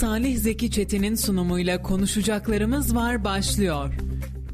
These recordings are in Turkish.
Salih Zeki Çetin'in sunumuyla konuşacaklarımız var başlıyor.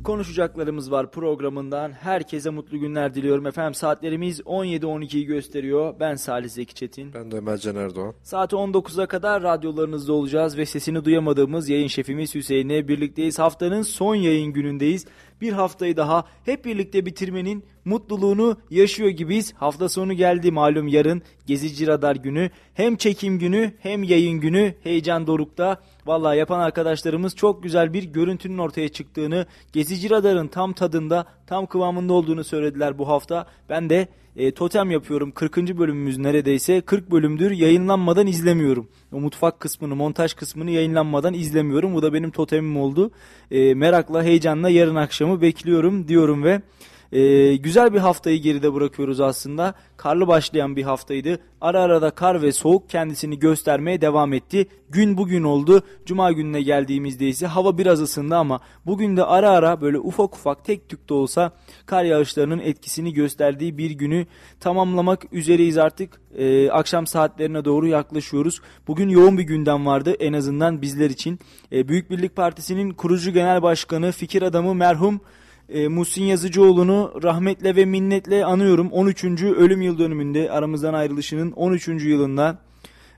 Konuşacaklarımız var programından. Herkese mutlu günler diliyorum efendim. Saatlerimiz 17-12'yi gösteriyor. Ben Salih Zeki Çetin. Ben de Ömer Can Erdoğan. Saat 19'a kadar radyolarınızda olacağız ve sesini duyamadığımız yayın şefimiz Hüseyin'le birlikteyiz. Haftanın son yayın günündeyiz. Bir haftayı daha hep birlikte bitirmenin mutluluğunu yaşıyor gibiyiz. Hafta sonu geldi malum yarın Gezici Radar günü. Hem çekim günü hem yayın günü heyecan dorukta. Valla yapan arkadaşlarımız çok güzel bir görüntünün ortaya çıktığını, Gezici Radar'ın tam tadında, tam kıvamında olduğunu söylediler bu hafta. Ben de e, totem yapıyorum. 40. bölümümüz neredeyse 40 bölümdür yayınlanmadan izlemiyorum. O mutfak kısmını, montaj kısmını yayınlanmadan izlemiyorum. Bu da benim totemim oldu. E, merakla, heyecanla yarın akşamı bekliyorum diyorum ve ee, güzel bir haftayı geride bırakıyoruz aslında. Karlı başlayan bir haftaydı. Ara ara da kar ve soğuk kendisini göstermeye devam etti. Gün bugün oldu. Cuma gününe geldiğimizde ise hava biraz ısındı ama bugün de ara ara böyle ufak ufak tek tük de olsa kar yağışlarının etkisini gösterdiği bir günü tamamlamak üzereyiz artık. Ee, akşam saatlerine doğru yaklaşıyoruz. Bugün yoğun bir gündem vardı en azından bizler için. Ee, Büyük Birlik Partisi'nin kurucu genel başkanı, fikir adamı merhum e, Muhsin Yazıcıoğlu'nu rahmetle ve minnetle anıyorum. 13. ölüm yıl dönümünde aramızdan ayrılışının 13. yılında.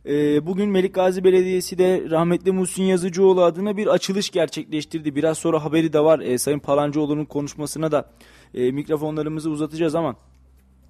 E, bugün Melik Gazi Belediyesi de rahmetli Muhsin Yazıcıoğlu adına bir açılış gerçekleştirdi. Biraz sonra haberi de var. E, Sayın Palancıoğlu'nun konuşmasına da e, mikrofonlarımızı uzatacağız ama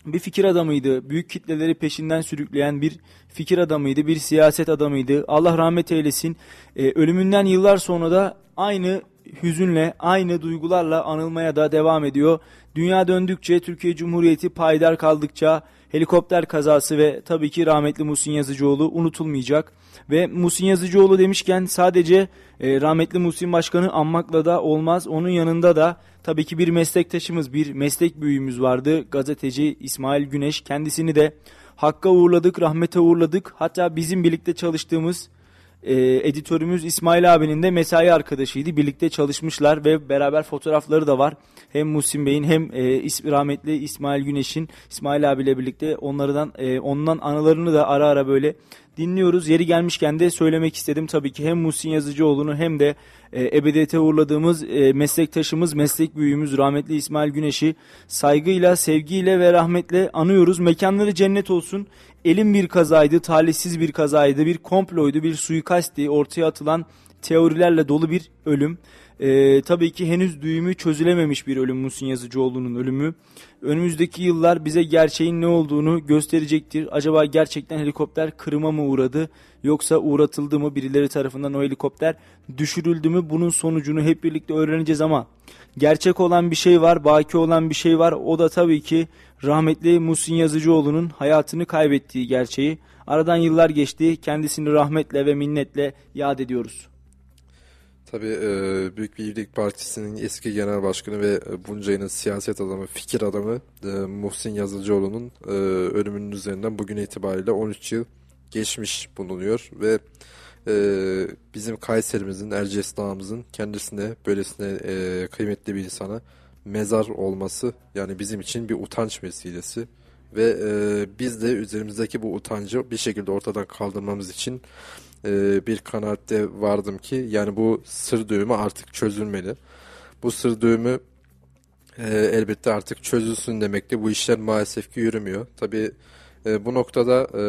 bir fikir adamıydı. Büyük kitleleri peşinden sürükleyen bir fikir adamıydı. Bir siyaset adamıydı. Allah rahmet eylesin. E, ölümünden yıllar sonra da aynı hüzünle, aynı duygularla anılmaya da devam ediyor. Dünya döndükçe, Türkiye Cumhuriyeti payidar kaldıkça helikopter kazası ve tabii ki rahmetli Muhsin Yazıcıoğlu unutulmayacak. Ve Muhsin Yazıcıoğlu demişken sadece e, rahmetli Muhsin Başkan'ı anmakla da olmaz. Onun yanında da tabii ki bir meslektaşımız, bir meslek büyüğümüz vardı. Gazeteci İsmail Güneş. Kendisini de Hakk'a uğurladık, rahmete uğurladık. Hatta bizim birlikte çalıştığımız e, editörümüz İsmail abinin de mesai arkadaşıydı. Birlikte çalışmışlar ve beraber fotoğrafları da var. Hem Musim Bey'in hem e, rahmetli İsmail Güneş'in İsmail abiyle birlikte onlardan e, ondan anılarını da ara ara böyle dinliyoruz. Yeri gelmişken de söylemek istedim tabii ki hem Muhsin Yazıcıoğlu'nu hem de e, ebediyete uğurladığımız e, meslektaşımız, meslek büyüğümüz rahmetli İsmail Güneş'i saygıyla, sevgiyle ve rahmetle anıyoruz. Mekanları cennet olsun. Elim bir kazaydı, talihsiz bir kazaydı, bir komploydu, bir suikasti, ortaya atılan teorilerle dolu bir ölüm. Ee, tabii ki henüz düğümü çözülememiş bir ölüm Muhsin Yazıcıoğlu'nun ölümü. Önümüzdeki yıllar bize gerçeğin ne olduğunu gösterecektir. Acaba gerçekten helikopter kırıma mı uğradı yoksa uğratıldı mı birileri tarafından o helikopter düşürüldü mü bunun sonucunu hep birlikte öğreneceğiz ama gerçek olan bir şey var, baki olan bir şey var. O da tabii ki rahmetli Muhsin Yazıcıoğlu'nun hayatını kaybettiği gerçeği. Aradan yıllar geçti. Kendisini rahmetle ve minnetle yad ediyoruz. Tabii e, Büyük Birlik Partisi'nin eski genel başkanı ve e, bunca yılın siyaset adamı, fikir adamı e, Muhsin Yazıcıoğlu'nun ölümünün üzerinden bugün itibariyle 13 yıl geçmiş bulunuyor ve bizim Kayserimizin, Erciyes Dağımızın kendisine böylesine kıymetli bir insana mezar olması yani bizim için bir utanç vesilesi ve biz de üzerimizdeki bu utancı bir şekilde ortadan kaldırmamız için e, bir kanaatte vardım ki yani bu sır düğümü artık çözülmeli. Bu sır düğümü e, elbette artık çözülsün demekti. Bu işler maalesef ki yürümüyor. Tabi e, bu noktada e,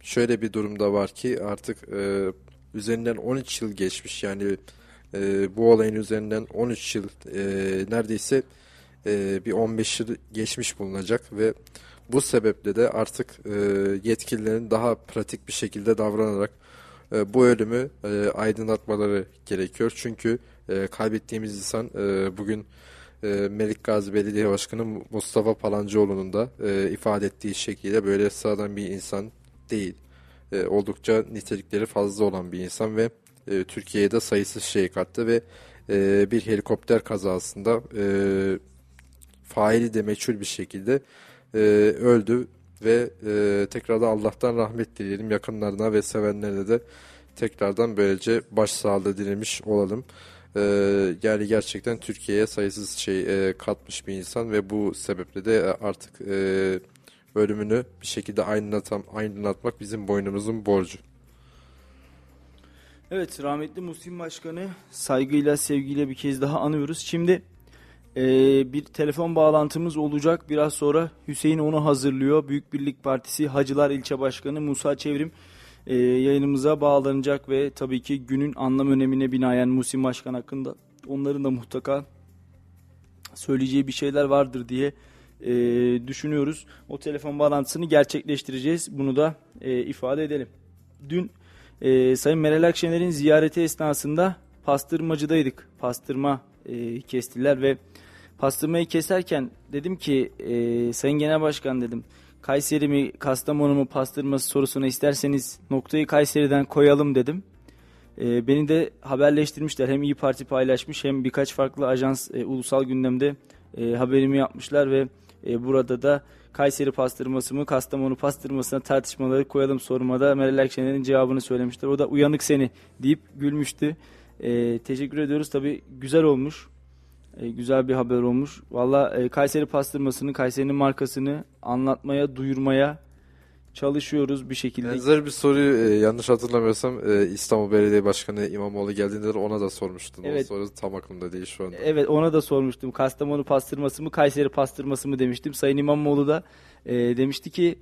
şöyle bir durumda var ki artık e, üzerinden 13 yıl geçmiş yani e, bu olayın üzerinden 13 yıl e, neredeyse e, bir 15 yıl geçmiş bulunacak ve bu sebeple de artık e, yetkililerin daha pratik bir şekilde davranarak e, bu ölümü e, aydınlatmaları gerekiyor. Çünkü e, kaybettiğimiz insan e, bugün e, Melik Gazi Belediye Başkanı Mustafa Palancıoğlu'nun da e, ifade ettiği şekilde böyle sıradan bir insan değil. E, oldukça nitelikleri fazla olan bir insan ve e, Türkiye'de sayısız şey kattı ve e, bir helikopter kazasında e, faili de meçhul bir şekilde e, öldü ve e, tekrardan Allah'tan rahmet dileyelim yakınlarına ve sevenlerine de tekrardan böylece başsağlığı dilemiş olalım. E, yani gerçekten Türkiye'ye sayısız şey e, katmış bir insan ve bu sebeple de artık e, ölümünü bir şekilde aydınlatam, aydınlatmak bizim boynumuzun borcu. Evet rahmetli Muhsin Başkanı saygıyla sevgiyle bir kez daha anıyoruz. Şimdi e, bir telefon bağlantımız olacak. Biraz sonra Hüseyin onu hazırlıyor. Büyük Birlik Partisi Hacılar İlçe Başkanı Musa Çevrim e, yayınımıza bağlanacak ve tabii ki günün anlam önemine binaen Muhsin Başkan hakkında onların da mutlaka söyleyeceği bir şeyler vardır diye e, düşünüyoruz. O telefon bağlantısını gerçekleştireceğiz. Bunu da e, ifade edelim. Dün e, Sayın Meral Akşener'in ziyareti esnasında pastırmacıdaydık. Pastırma e, kestiler ve pastırmayı keserken dedim ki e, Sayın Genel Başkan dedim Kayseri mi Kastamonu mu pastırması sorusuna isterseniz noktayı Kayseri'den koyalım dedim. E, beni de haberleştirmişler. Hem İyi Parti paylaşmış hem birkaç farklı ajans e, ulusal gündemde e, haberimi yapmışlar ve e, burada da Kayseri pastırması mı Kastamonu pastırmasına tartışmaları koyalım soruma da Meral Akşener'in cevabını söylemişler. O da uyanık seni deyip gülmüştü. E, teşekkür ediyoruz. Tabi güzel olmuş. E, güzel bir haber olmuş. Valla e, Kayseri pastırmasını, Kayseri'nin markasını anlatmaya, duyurmaya çalışıyoruz bir şekilde. Benzer bir soruyu e, yanlış hatırlamıyorsam e, İstanbul Belediye Başkanı İmamoğlu geldiğinde de ona da sormuştun. Evet. O soru tam aklımda değil şu anda. Evet ona da sormuştum. Kastamonu pastırması mı Kayseri pastırması mı demiştim. Sayın İmamoğlu da e, demişti ki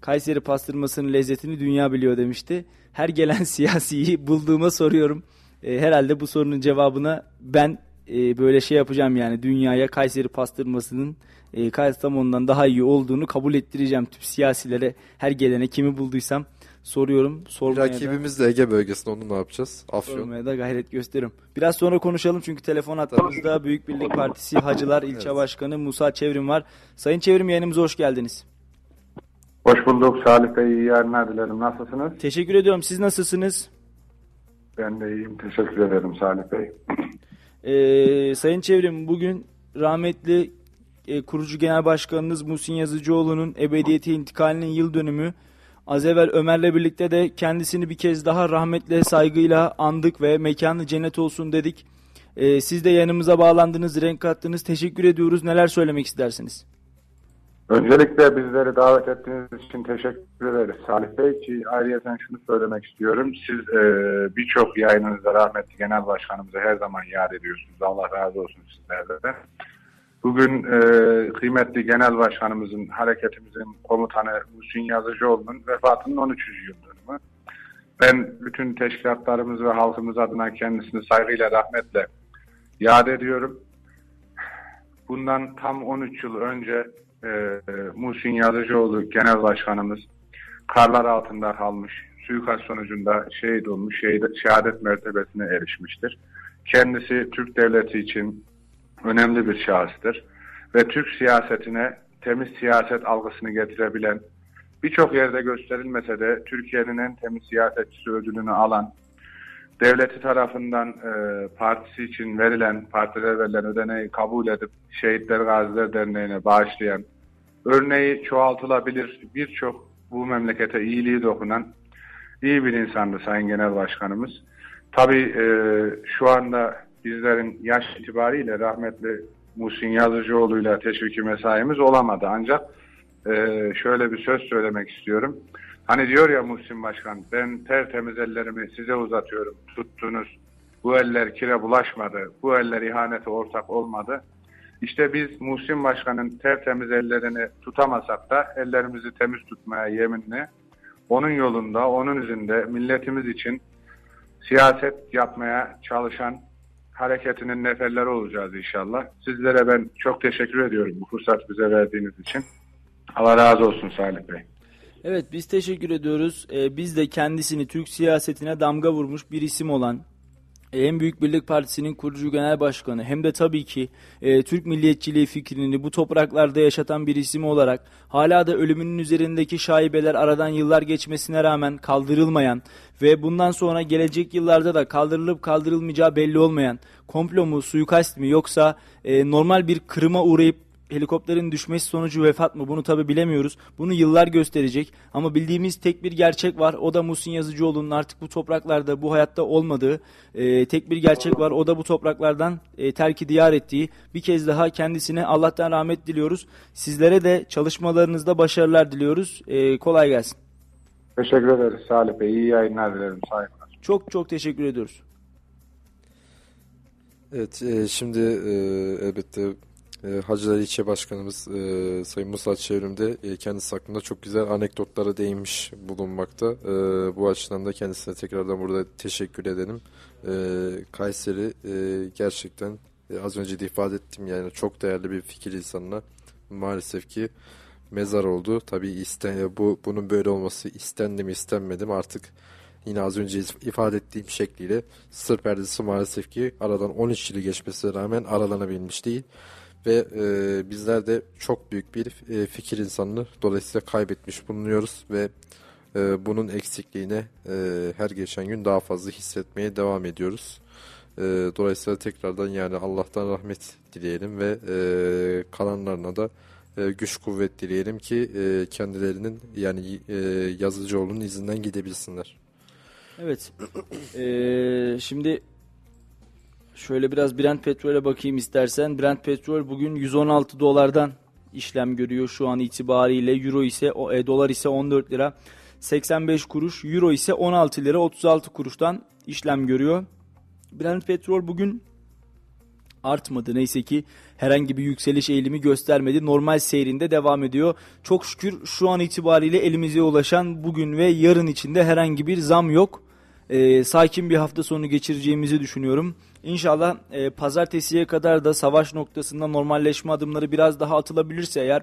Kayseri pastırmasının lezzetini dünya biliyor demişti. Her gelen siyasiyi bulduğuma soruyorum. E, herhalde bu sorunun cevabına ben e, böyle şey yapacağım yani dünyaya Kayseri pastırmasının e, Kastamonu'dan daha iyi olduğunu kabul ettireceğim tüm siyasilere her gelene kimi bulduysam soruyorum. Sormaya da- rakibimiz de Ege bölgesinde onu ne yapacağız? Afyon. Sormaya da gayret gösteririm. Biraz sonra konuşalım çünkü telefon hattımızda Büyük Birlik Partisi Hacılar İlçe Evet. Başkanı Musa Çevrim var. Sayın Çevrim yayınımıza hoş geldiniz. Hoş bulduk Salih Bey. İyi yayınlar dilerim. Nasılsınız? Teşekkür ediyorum. Siz nasılsınız? Ben de iyiyim. Teşekkür ederim Salih Bey. Ee, Sayın Çevrim bugün rahmetli e, kurucu genel başkanınız Muhsin Yazıcıoğlu'nun ebediyete intikalinin yıl dönümü. Az evvel Ömer'le birlikte de kendisini bir kez daha rahmetle saygıyla andık ve mekanı cennet olsun dedik. Ee, siz de yanımıza bağlandınız, renk kattınız. Teşekkür ediyoruz. Neler söylemek istersiniz? Öncelikle bizleri davet ettiğiniz için teşekkür ederiz Salih Bey ki ayrıca şunu söylemek istiyorum. Siz e, birçok yayınınızda rahmetli genel başkanımızı her zaman yad ediyorsunuz. Allah razı olsun sizlerden. Bugün e, kıymetli genel başkanımızın, hareketimizin komutanı Muhsin Yazıcıoğlu'nun vefatının 13. yıl dönümü. Ben bütün teşkilatlarımız ve halkımız adına kendisini saygıyla, rahmetle yad ediyorum. Bundan tam 13 yıl önce e, Muhsin Yazıcıoğlu Genel Başkanımız karlar altında kalmış, suikast sonucunda şehit olmuş, şehit, şehadet mertebesine erişmiştir. Kendisi Türk Devleti için önemli bir şahıstır ve Türk siyasetine temiz siyaset algısını getirebilen, birçok yerde gösterilmese de Türkiye'nin en temiz siyasetçisi ödülünü alan, devleti tarafından e, partisi için verilen, partiler verilen ödeneği kabul edip Şehitler Gaziler Derneği'ne bağışlayan, örneği çoğaltılabilir birçok bu memlekete iyiliği dokunan iyi bir insandı Sayın Genel Başkanımız. Tabii e, şu anda bizlerin yaş itibariyle rahmetli Muhsin Yazıcıoğlu'yla teşviki mesaimiz olamadı. Ancak e, şöyle bir söz söylemek istiyorum. Hani diyor ya Muhsin Başkan, ben tertemiz ellerimi size uzatıyorum, tuttunuz. Bu eller kire bulaşmadı, bu eller ihanete ortak olmadı. İşte biz Muhsin Başkan'ın tertemiz ellerini tutamasak da ellerimizi temiz tutmaya yeminli. Onun yolunda, onun izinde milletimiz için siyaset yapmaya çalışan hareketinin neferleri olacağız inşallah. Sizlere ben çok teşekkür ediyorum bu fırsat bize verdiğiniz için. Allah razı olsun Salih Bey. Evet biz teşekkür ediyoruz. Ee, biz de kendisini Türk siyasetine damga vurmuş bir isim olan hem Büyük Birlik Partisi'nin kurucu genel başkanı hem de tabii ki e, Türk milliyetçiliği fikrini bu topraklarda yaşatan bir isim olarak hala da ölümünün üzerindeki şaibeler aradan yıllar geçmesine rağmen kaldırılmayan ve bundan sonra gelecek yıllarda da kaldırılıp kaldırılmayacağı belli olmayan komplo mu suikast mi yoksa e, normal bir kırıma uğrayıp helikopterin düşmesi sonucu vefat mı bunu tabi bilemiyoruz. Bunu yıllar gösterecek ama bildiğimiz tek bir gerçek var. O da Muhsin Yazıcıoğlu'nun artık bu topraklarda bu hayatta olmadığı e, tek bir gerçek var. O da bu topraklardan e, terki diyar ettiği. Bir kez daha kendisine Allah'tan rahmet diliyoruz. Sizlere de çalışmalarınızda başarılar diliyoruz. E, kolay gelsin. Teşekkür ederiz Salih Bey. İyi yayınlar dilerim. Saygılar. Çok çok teşekkür ediyoruz. Evet, e, şimdi e, elbette e, Hacılar İlçe Başkanımız e, Sayın Musa Çevrim'de e, kendisi hakkında çok güzel anekdotlara değinmiş bulunmakta. E, bu açıdan da kendisine tekrardan burada teşekkür edelim. E, Kayseri gerçekten az önce de ifade ettim yani çok değerli bir fikir insanına maalesef ki mezar oldu. Tabii isten, bu bunun böyle olması istendi mi istenmedi mi artık yine az önce ifade ettiğim şekliyle sır perdesi maalesef ki aradan 13 yılı geçmesine rağmen aralanabilmiş değil. Ve e, bizler de çok büyük bir e, fikir insanını dolayısıyla kaybetmiş bulunuyoruz ve e, bunun eksikliğine e, her geçen gün daha fazla hissetmeye devam ediyoruz. E, dolayısıyla tekrardan yani Allah'tan rahmet dileyelim ve e, kalanlarına da e, güç kuvvet dileyelim ki e, kendilerinin yani e, Yazıcıoğlu'nun izinden gidebilsinler. Evet. Ee, şimdi şöyle biraz Brent petrole bakayım istersen. Brent petrol bugün 116 dolardan işlem görüyor şu an itibariyle. Euro ise o e, dolar ise 14 lira 85 kuruş. Euro ise 16 lira 36 kuruştan işlem görüyor. Brent petrol bugün artmadı. Neyse ki herhangi bir yükseliş eğilimi göstermedi. Normal seyrinde devam ediyor. Çok şükür şu an itibariyle elimize ulaşan bugün ve yarın içinde herhangi bir zam yok. Ee, sakin bir hafta sonu geçireceğimizi düşünüyorum. İnşallah e, pazartesiye kadar da savaş noktasında normalleşme adımları biraz daha atılabilirse eğer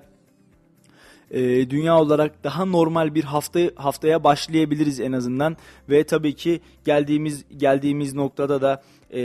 e, dünya olarak daha normal bir hafta haftaya başlayabiliriz en azından ve tabii ki geldiğimiz geldiğimiz noktada da e,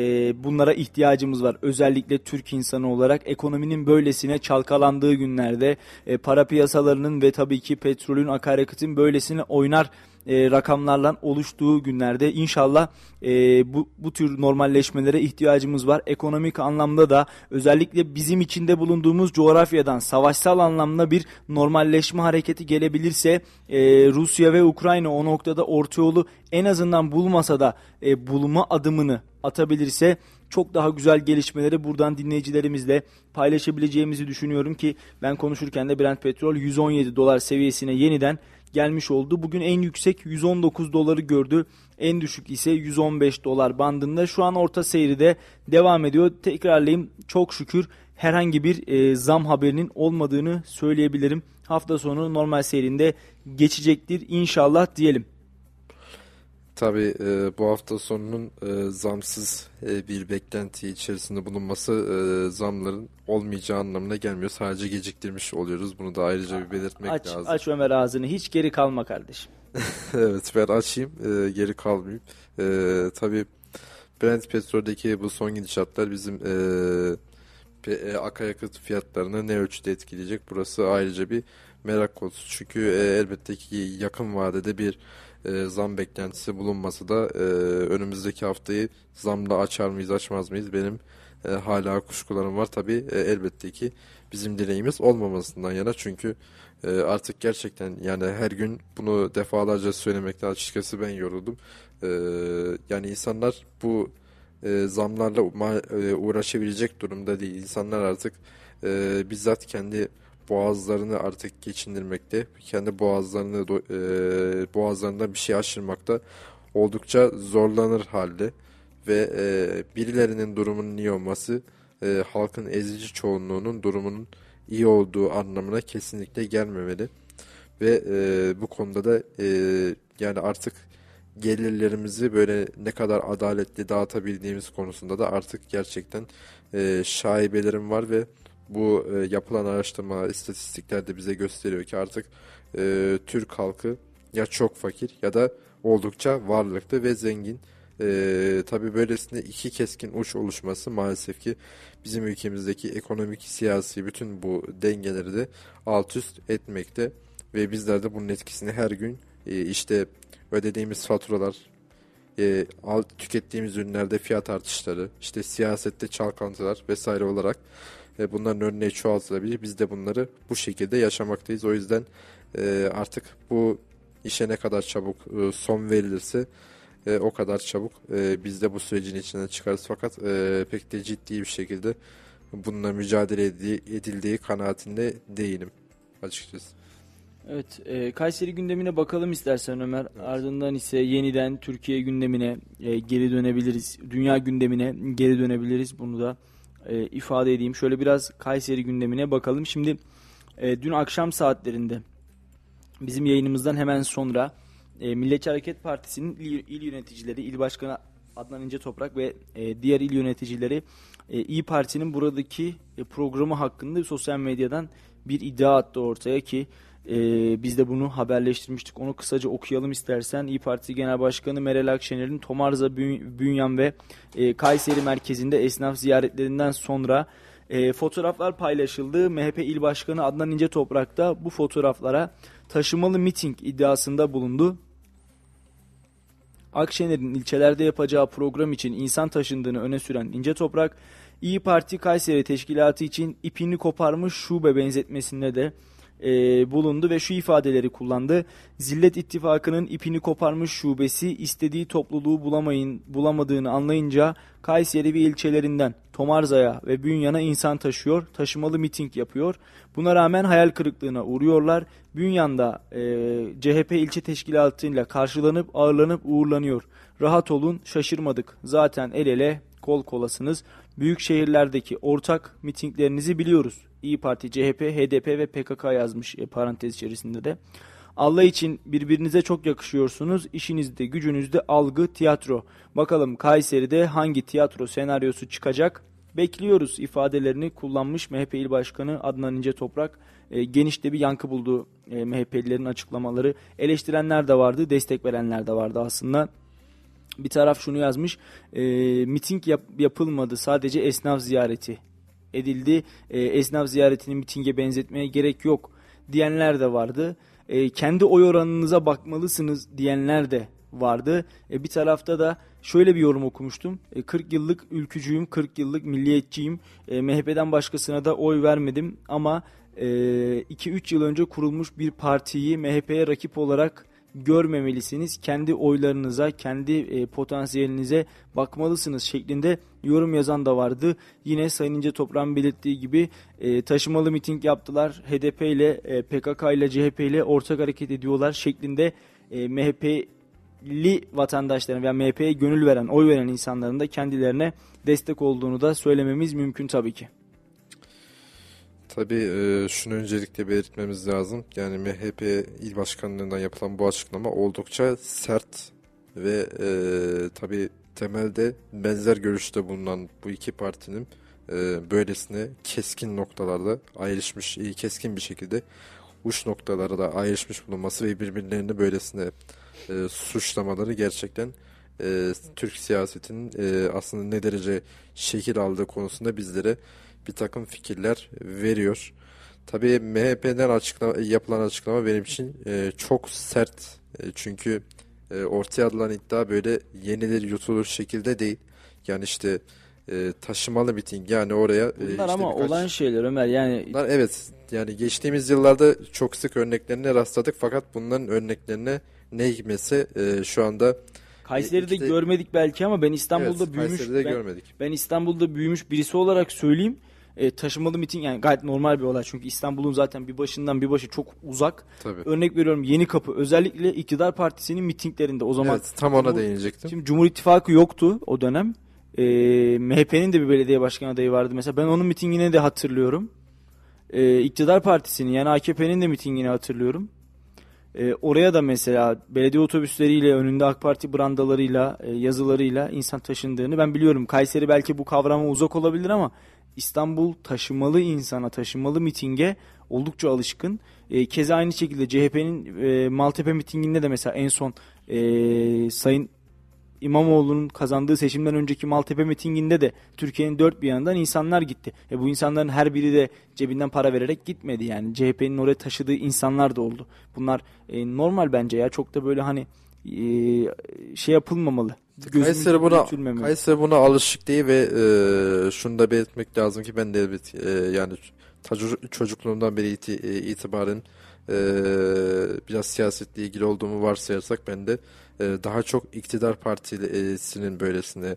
bunlara ihtiyacımız var. Özellikle Türk insanı olarak ekonominin böylesine çalkalandığı günlerde e, para piyasalarının ve tabii ki petrolün akaryakıtın böylesine oynar e, rakamlarla oluştuğu günlerde inşallah e, bu, bu tür normalleşmelere ihtiyacımız var. Ekonomik anlamda da özellikle bizim içinde bulunduğumuz coğrafyadan savaşsal anlamda bir normalleşme hareketi gelebilirse e, Rusya ve Ukrayna o noktada orta yolu en azından bulmasa da e, bulma adımını atabilirse çok daha güzel gelişmeleri buradan dinleyicilerimizle paylaşabileceğimizi düşünüyorum ki ben konuşurken de Brent petrol 117 dolar seviyesine yeniden gelmiş oldu. Bugün en yüksek 119 doları gördü. En düşük ise 115 dolar bandında. Şu an orta seyri de devam ediyor. Tekrarlayayım çok şükür herhangi bir e, zam haberinin olmadığını söyleyebilirim. Hafta sonu normal seyrinde geçecektir inşallah diyelim. Tabii e, bu hafta sonunun e, zamsız e, bir beklenti içerisinde bulunması e, zamların olmayacağı anlamına gelmiyor. Sadece geciktirmiş oluyoruz. Bunu da ayrıca bir belirtmek aç, lazım. Aç Ömer ağzını. Hiç geri kalma kardeşim. evet ben açayım. E, geri kalmayayım. E, tabii Brent petroldeki bu son gidişatlar bizim e, e, akaryakıt fiyatlarını ne ölçüde etkileyecek? Burası ayrıca bir merak konusu. Çünkü e, elbette ki yakın vadede bir e, zam beklentisi bulunması da e, önümüzdeki haftayı zamla açar mıyız açmaz mıyız benim e, hala kuşkularım var. Tabi e, elbette ki bizim dileğimiz olmamasından yana çünkü e, artık gerçekten yani her gün bunu defalarca söylemekte açıkçası ben yoruldum. E, yani insanlar bu e, zamlarla e, uğraşabilecek durumda değil. İnsanlar artık e, bizzat kendi boğazlarını artık geçindirmekte, kendi boğazlarını e, boğazlarında bir şey aşırmakta oldukça zorlanır halde ve e, birilerinin durumunun iyi olması e, halkın ezici çoğunluğunun durumunun iyi olduğu anlamına kesinlikle gelmemeli ve e, bu konuda da e, yani artık gelirlerimizi böyle ne kadar adaletli dağıtabildiğimiz konusunda da artık gerçekten e, şaibelerim var ve bu e, yapılan araştırma, istatistikler de bize gösteriyor ki artık e, Türk halkı ya çok fakir ya da oldukça varlıklı ve zengin. E, tabii böylesine iki keskin uç oluşması maalesef ki bizim ülkemizdeki ekonomik, siyasi bütün bu dengeleri de alt üst etmekte ve bizler de bunun etkisini her gün e, işte ödediğimiz faturalar, e, alt tükettiğimiz ürünlerde fiyat artışları, işte siyasette çalkantılar vesaire olarak e, bunların örneği çoğaltılabilir. Biz de bunları bu şekilde yaşamaktayız. O yüzden e, artık bu işe ne kadar çabuk e, son verilirse e, o kadar çabuk e, biz de bu sürecin içinden çıkarız. Fakat e, pek de ciddi bir şekilde bununla mücadele edildiği, kanaatinde değilim açıkçası. Evet, e, Kayseri gündemine bakalım istersen Ömer. Ardından ise yeniden Türkiye gündemine e, geri dönebiliriz. Dünya gündemine geri dönebiliriz. Bunu da e, ifade edeyim. Şöyle biraz Kayseri gündemine bakalım. Şimdi e, dün akşam saatlerinde bizim yayınımızdan hemen sonra e, Milliyetçi Hareket Partisi'nin il, il yöneticileri, il başkanı Adnan İnce Toprak ve e, diğer il yöneticileri e, İyi Parti'nin buradaki e, programı hakkında sosyal medyadan bir iddia attı ortaya ki e, biz de bunu haberleştirmiştik. Onu kısaca okuyalım istersen. İyi Parti Genel Başkanı Meral Akşener'in Tomarza, Bünyan ve e, Kayseri merkezinde esnaf ziyaretlerinden sonra e, fotoğraflar paylaşıldı. MHP İl Başkanı Adnan İnce Toprak da bu fotoğraflara taşımalı miting iddiasında bulundu. Akşener'in ilçelerde yapacağı program için insan taşındığını öne süren İnce Toprak, İyi Parti Kayseri Teşkilatı için ipini koparmış şube benzetmesinde de e, bulundu ve şu ifadeleri kullandı. Zillet İttifakı'nın ipini koparmış şubesi istediği topluluğu bulamayın, bulamadığını anlayınca Kayseri ve ilçelerinden Tomarza'ya ve Bünyan'a insan taşıyor, taşımalı miting yapıyor. Buna rağmen hayal kırıklığına uğruyorlar. Bünyan'da e, CHP ilçe teşkilatıyla karşılanıp ağırlanıp uğurlanıyor. Rahat olun, şaşırmadık. Zaten el ele kol kolasınız. Büyük şehirlerdeki ortak mitinglerinizi biliyoruz. İyi Parti, CHP, HDP ve PKK yazmış e, parantez içerisinde de. Allah için birbirinize çok yakışıyorsunuz. İşinizde, gücünüzde algı, tiyatro. Bakalım Kayseri'de hangi tiyatro senaryosu çıkacak? Bekliyoruz ifadelerini kullanmış MHP İl Başkanı Adnan İnce Toprak. E, geniş de bir yankı buldu e, MHP'lilerin açıklamaları. Eleştirenler de vardı, destek verenler de vardı aslında. Bir taraf şunu yazmış, e, miting yap, yapılmadı sadece esnaf ziyareti edildi. E, esnaf ziyaretini mitinge benzetmeye gerek yok diyenler de vardı. E, kendi oy oranınıza bakmalısınız diyenler de vardı. E, bir tarafta da şöyle bir yorum okumuştum. E, 40 yıllık ülkücüyüm, 40 yıllık milliyetçiyim. E, MHP'den başkasına da oy vermedim ama 2-3 e, yıl önce kurulmuş bir partiyi MHP'ye rakip olarak görmemelisiniz. Kendi oylarınıza, kendi e, potansiyelinize bakmalısınız şeklinde yorum yazan da vardı. Yine Sayın İnce Toprağ'ın belirttiği gibi e, taşımalı miting yaptılar. HDP ile e, PKK ile CHP ile ortak hareket ediyorlar şeklinde e, MHP'li vatandaşların veya MHP'ye gönül veren, oy veren insanların da kendilerine destek olduğunu da söylememiz mümkün tabii ki. Tabii e, şunu öncelikle belirtmemiz lazım. Yani MHP il başkanlığından yapılan bu açıklama oldukça sert ve e, tabii temelde benzer görüşte bulunan bu iki partinin e, böylesine keskin noktalarda ayrışmış, iyi keskin bir şekilde uç noktalara ayrışmış bulunması ve birbirlerini böylesine e, suçlamaları gerçekten e, Türk siyasetinin e, aslında ne derece şekil aldığı konusunda bizlere bir takım fikirler veriyor. Tabii MHP'den açıklama, yapılan açıklama benim için e, çok sert. E, çünkü e, ortaya atılan iddia böyle yenilir yutulur şekilde değil. Yani işte e, taşımalı miting yani oraya. E, Bunlar işte ama birkaç... olan şeyler Ömer yani. Bunlar evet yani geçtiğimiz yıllarda çok sık örneklerine rastladık fakat bunların örneklerine ne hikmetse e, şu anda Kayseri'de işte, görmedik belki ama ben İstanbul'da evet, büyümüş ben, görmedik. ben İstanbul'da büyümüş birisi olarak söyleyeyim e, taşımalı miting yani gayet normal bir olay. Çünkü İstanbul'un zaten bir başından bir başı çok uzak. Tabii. Örnek veriyorum Yeni Kapı özellikle iktidar partisinin mitinglerinde o zaman. Evet tam ona değinecektim. Şimdi Cumhur İttifakı yoktu o dönem. E, MHP'nin de bir belediye başkan adayı vardı. Mesela ben onun mitingini de hatırlıyorum. E, iktidar partisinin yani AKP'nin de mitingini hatırlıyorum. E, oraya da mesela belediye otobüsleriyle önünde AK Parti brandalarıyla e, yazılarıyla insan taşındığını ben biliyorum. Kayseri belki bu kavrama uzak olabilir ama İstanbul taşımalı insana, taşımalı mitinge oldukça alışkın. E, keza aynı şekilde CHP'nin e, Maltepe mitinginde de mesela en son e, Sayın İmamoğlu'nun kazandığı seçimden önceki Maltepe mitinginde de Türkiye'nin dört bir yanından insanlar gitti. E, bu insanların her biri de cebinden para vererek gitmedi yani. CHP'nin oraya taşıdığı insanlar da oldu. Bunlar e, normal bence ya. Çok da böyle hani e, şey yapılmamalı. Kayseri buna, Kayseri buna alışık değil ve e, şunu da belirtmek lazım ki ben de evet, e, yani çocukluğumdan beri iti, e, itibaren e, biraz siyasetle ilgili olduğumu varsayarsak ben de e, daha çok iktidar partisinin böylesine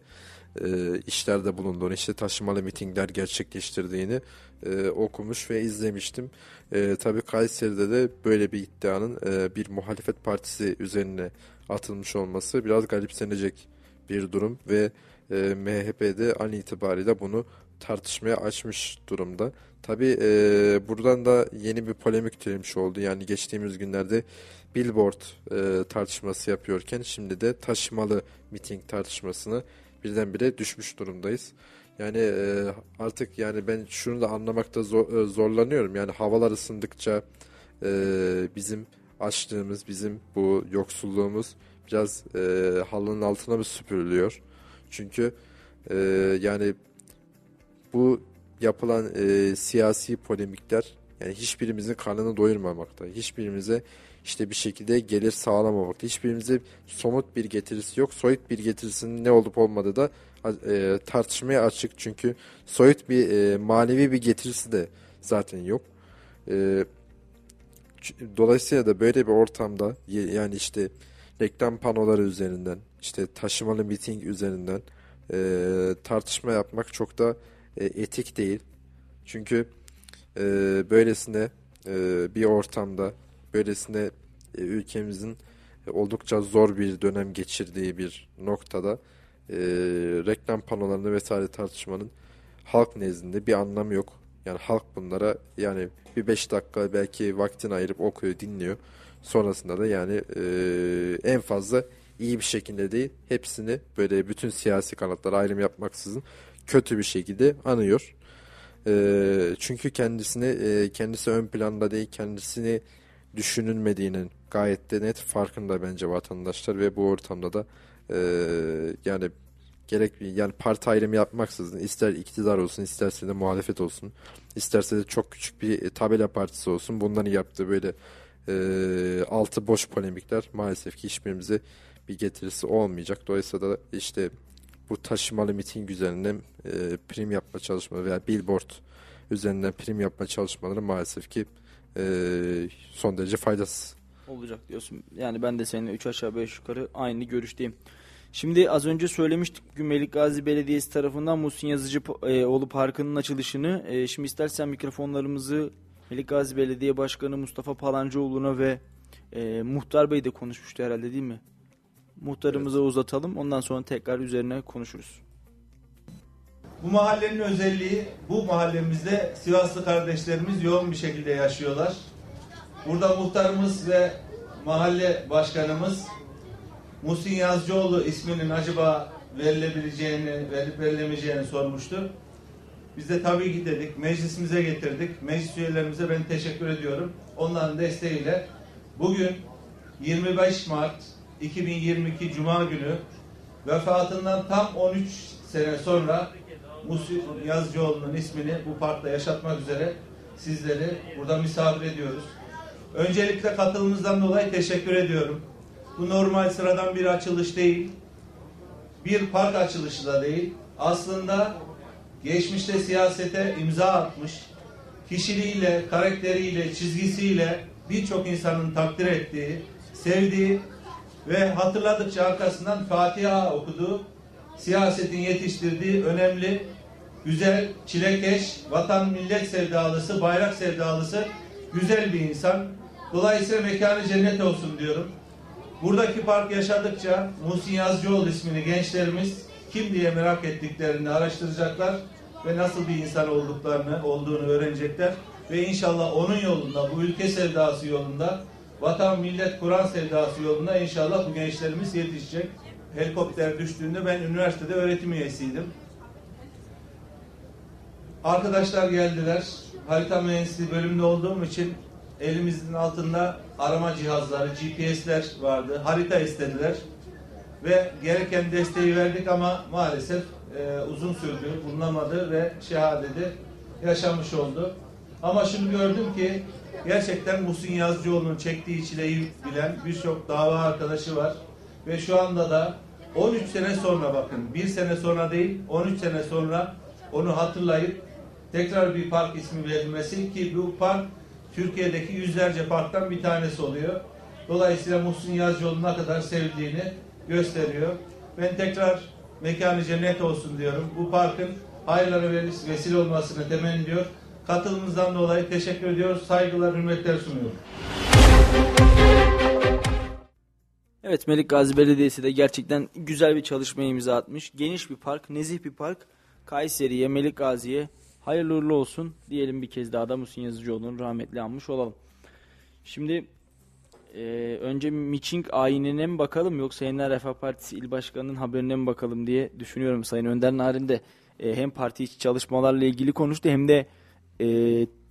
e, işlerde bulunduğunu, işte taşımalı mitingler gerçekleştirdiğini e, okumuş ve izlemiştim. E, tabii Kayseri'de de böyle bir iddianın e, bir muhalefet partisi üzerine atılmış olması biraz garipsenecek bir durum ve e, MHP'de an itibariyle bunu tartışmaya açmış durumda. Tabii e, buradan da yeni bir polemik türemiş oldu. Yani geçtiğimiz günlerde billboard e, tartışması yapıyorken şimdi de taşımalı miting tartışmasını birdenbire düşmüş durumdayız. Yani e, artık yani ben şunu da anlamakta zor, e, zorlanıyorum. Yani havalar ısındıkça e, bizim açlığımız, bizim bu yoksulluğumuz biraz e, halının altına mı süpürülüyor? Çünkü e, yani bu yapılan e, siyasi polemikler yani hiçbirimizin karnını doyurmamakta. Hiçbirimize işte bir şekilde gelir sağlamamakta. Hiçbirimize somut bir getirisi yok. Soyut bir getirisinin ne olup olmadığı da e, tartışmaya açık. Çünkü soyut bir e, manevi bir getirisi de zaten yok. E, dolayısıyla da böyle bir ortamda yani işte reklam panoları üzerinden işte taşımalı miting üzerinden e, tartışma yapmak çok da e, etik değil. Çünkü e, böylesine e, bir ortamda böylesine e, ülkemizin oldukça zor bir dönem geçirdiği bir noktada e, reklam panolarını vesaire tartışmanın halk nezdinde bir anlamı yok. Yani halk bunlara yani bir beş dakika belki vaktini ayırıp okuyor, dinliyor. Sonrasında da yani e, en fazla iyi bir şekilde değil, hepsini böyle bütün siyasi kanatlara ayrım yapmaksızın kötü bir şekilde anıyor. E, çünkü kendisini e, kendisi ön planda değil, kendisini düşünülmediğinin gayet de net farkında bence vatandaşlar ve bu ortamda da e, yani gerek yani parti ayrımı yapmaksızın ister iktidar olsun isterse de muhalefet olsun isterse de çok küçük bir tabela partisi olsun bunların yaptığı böyle e, altı boş polemikler maalesef ki hiçbirimize bir getirisi olmayacak. Dolayısıyla da işte bu taşımalı miting üzerinden e, prim yapma çalışmaları veya billboard üzerinden prim yapma çalışmaları maalesef ki e, son derece faydasız. Olacak diyorsun. Yani ben de seninle 3 aşağı 5 yukarı aynı görüşteyim. Şimdi az önce söylemiştik bugün Melik Gazi Belediyesi tarafından Muhsin Yazıcıoğlu Parkı'nın açılışını. E, şimdi istersen mikrofonlarımızı Melik Gazi Belediye Başkanı Mustafa Palancıoğlu'na ve e, Muhtar Bey de konuşmuştu herhalde değil mi? Muhtarımıza evet. uzatalım ondan sonra tekrar üzerine konuşuruz. Bu mahallenin özelliği bu mahallemizde Sivaslı kardeşlerimiz yoğun bir şekilde yaşıyorlar. Burada muhtarımız ve mahalle başkanımız Muhsin Yazcıoğlu isminin acaba verilebileceğini, verip verilemeyeceğini sormuştu. Biz de tabii ki dedik, meclisimize getirdik. Meclis üyelerimize ben teşekkür ediyorum. Onların desteğiyle bugün 25 Mart 2022 Cuma günü vefatından tam 13 sene sonra Muhsin Yazıcıoğlu'nun ismini bu parkta yaşatmak üzere sizleri burada misafir ediyoruz. Öncelikle katılımınızdan dolayı teşekkür ediyorum. Bu normal sıradan bir açılış değil. Bir park açılışı da değil. Aslında geçmişte siyasete imza atmış, kişiliğiyle, karakteriyle, çizgisiyle birçok insanın takdir ettiği, sevdiği ve hatırladıkça arkasından Fatiha okuduğu, siyasetin yetiştirdiği önemli, güzel, çilekeş, vatan millet sevdalısı, bayrak sevdalısı güzel bir insan. Dolayısıyla mekanı cennet olsun diyorum. Buradaki park yaşadıkça Muhsin Yazıcıoğlu ismini gençlerimiz kim diye merak ettiklerini araştıracaklar ve nasıl bir insan olduklarını olduğunu öğrenecekler ve inşallah onun yolunda bu ülke sevdası yolunda vatan millet Kur'an sevdası yolunda inşallah bu gençlerimiz yetişecek. Helikopter düştüğünde ben üniversitede öğretim üyesiydim. Arkadaşlar geldiler. Harita mühendisliği bölümünde olduğum için elimizin altında arama cihazları, GPS'ler vardı. Harita istediler. Ve gereken desteği verdik ama maalesef e, uzun sürdü, bulunamadı ve şehadeti yaşamış oldu. Ama şunu gördüm ki gerçekten Muhsin Yazıcıoğlu'nun çektiği çileyi bilen birçok dava arkadaşı var. Ve şu anda da 13 sene sonra bakın, bir sene sonra değil, 13 sene sonra onu hatırlayıp tekrar bir park ismi verilmesi ki bu park Türkiye'deki yüzlerce parktan bir tanesi oluyor. Dolayısıyla Muhsin Yazıcıoğlu ne kadar sevdiğini gösteriyor. Ben tekrar mekanı cennet olsun diyorum. Bu parkın hayırlara vesile olmasını temenni ediyor. Katılımınızdan dolayı teşekkür ediyoruz. Saygılar, hürmetler sunuyorum. Evet Melik Gazi Belediyesi de gerçekten güzel bir çalışma imza atmış. Geniş bir park, nezih bir park. Kayseri'ye, Melik Gazi'ye hayırlı uğurlu olsun diyelim bir kez daha da Muhsin Yazıcıoğlu'nu rahmetli anmış olalım. Şimdi e, önce Miçing ayinine mi bakalım yoksa Yeniden Refah Partisi İl Başkanı'nın haberine mi bakalım diye düşünüyorum. Sayın Önder Narin de e, hem parti içi çalışmalarla ilgili konuştu hem de e,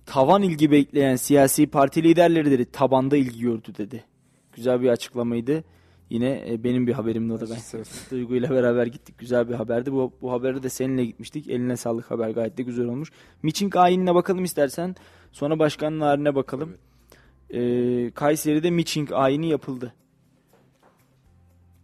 tavan ilgi bekleyen siyasi parti liderleri dedi tabanda ilgi gördü dedi. Güzel bir açıklamaydı. Yine e, benim bir haberimdi o da ben. Duygu ile beraber gittik. Güzel bir haberdi. Bu, bu haberde de seninle gitmiştik. Eline sağlık haber gayet de güzel olmuş. Miçing ayinine bakalım istersen. Sonra başkanın haline bakalım. Ee, Kayseri'de Miçing ayini yapıldı.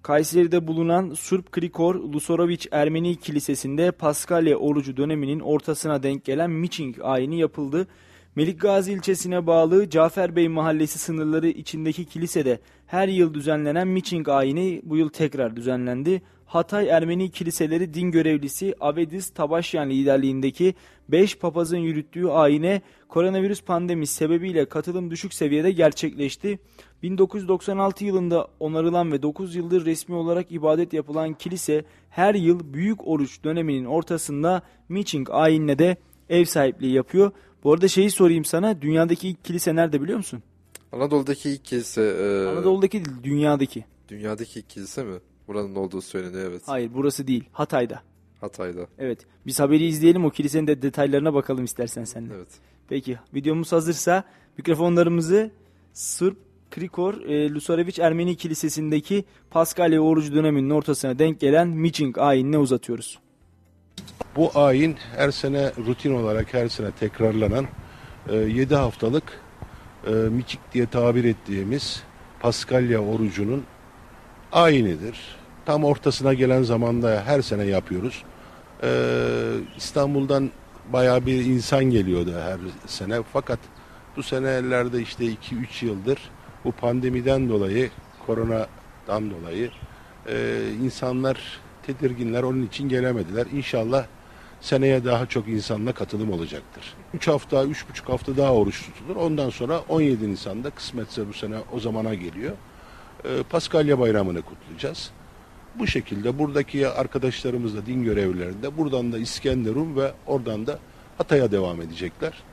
Kayseri'de bulunan Surp Krikor Lusoroviç Ermeni Kilisesi'nde Paskalya orucu döneminin ortasına denk gelen Miçing ayini yapıldı. Melikgazi ilçesine bağlı Cafer Bey mahallesi sınırları içindeki kilisede her yıl düzenlenen Miçing ayini bu yıl tekrar düzenlendi. Hatay Ermeni Kiliseleri din görevlisi Avedis Tabaşyan liderliğindeki 5 papazın yürüttüğü ayine koronavirüs pandemisi sebebiyle katılım düşük seviyede gerçekleşti. 1996 yılında onarılan ve 9 yıldır resmi olarak ibadet yapılan kilise her yıl büyük oruç döneminin ortasında Miçing ayinine de ev sahipliği yapıyor. Bu arada şeyi sorayım sana. Dünyadaki ilk kilise nerede biliyor musun? Anadolu'daki ilk kilise... E, Anadolu'daki değil, dünyadaki. Dünyadaki ilk kilise mi? Buranın olduğu söyleniyor evet. Hayır burası değil. Hatay'da. Hatay'da. Evet. Biz haberi izleyelim. O kilisenin de detaylarına bakalım istersen sen de. Evet. Peki. Videomuz hazırsa mikrofonlarımızı Sırp Krikor e, Lusareviç Ermeni Kilisesi'ndeki Paskalya orucu döneminin ortasına denk gelen Miçing ayinine uzatıyoruz. Bu ayin her sene rutin olarak her sene tekrarlanan e, 7 haftalık e, miçik diye tabir ettiğimiz Paskalya orucunun ayinidir. Tam ortasına gelen zamanda her sene yapıyoruz. E, İstanbul'dan bayağı bir insan geliyordu her sene. Fakat bu senelerde işte 2-3 yıldır bu pandemiden dolayı, koronadan dolayı e, insanlar tedirginler onun için gelemediler. İnşallah seneye daha çok insanla katılım olacaktır. 3 hafta, 3,5 hafta daha oruç tutulur. Ondan sonra 17 Nisan'da kısmetse bu sene o zamana geliyor. Ee, Paskalya Bayramı'nı kutlayacağız. Bu şekilde buradaki arkadaşlarımız da din görevlilerinde buradan da İskenderun ve oradan da Hatay'a devam edecekler.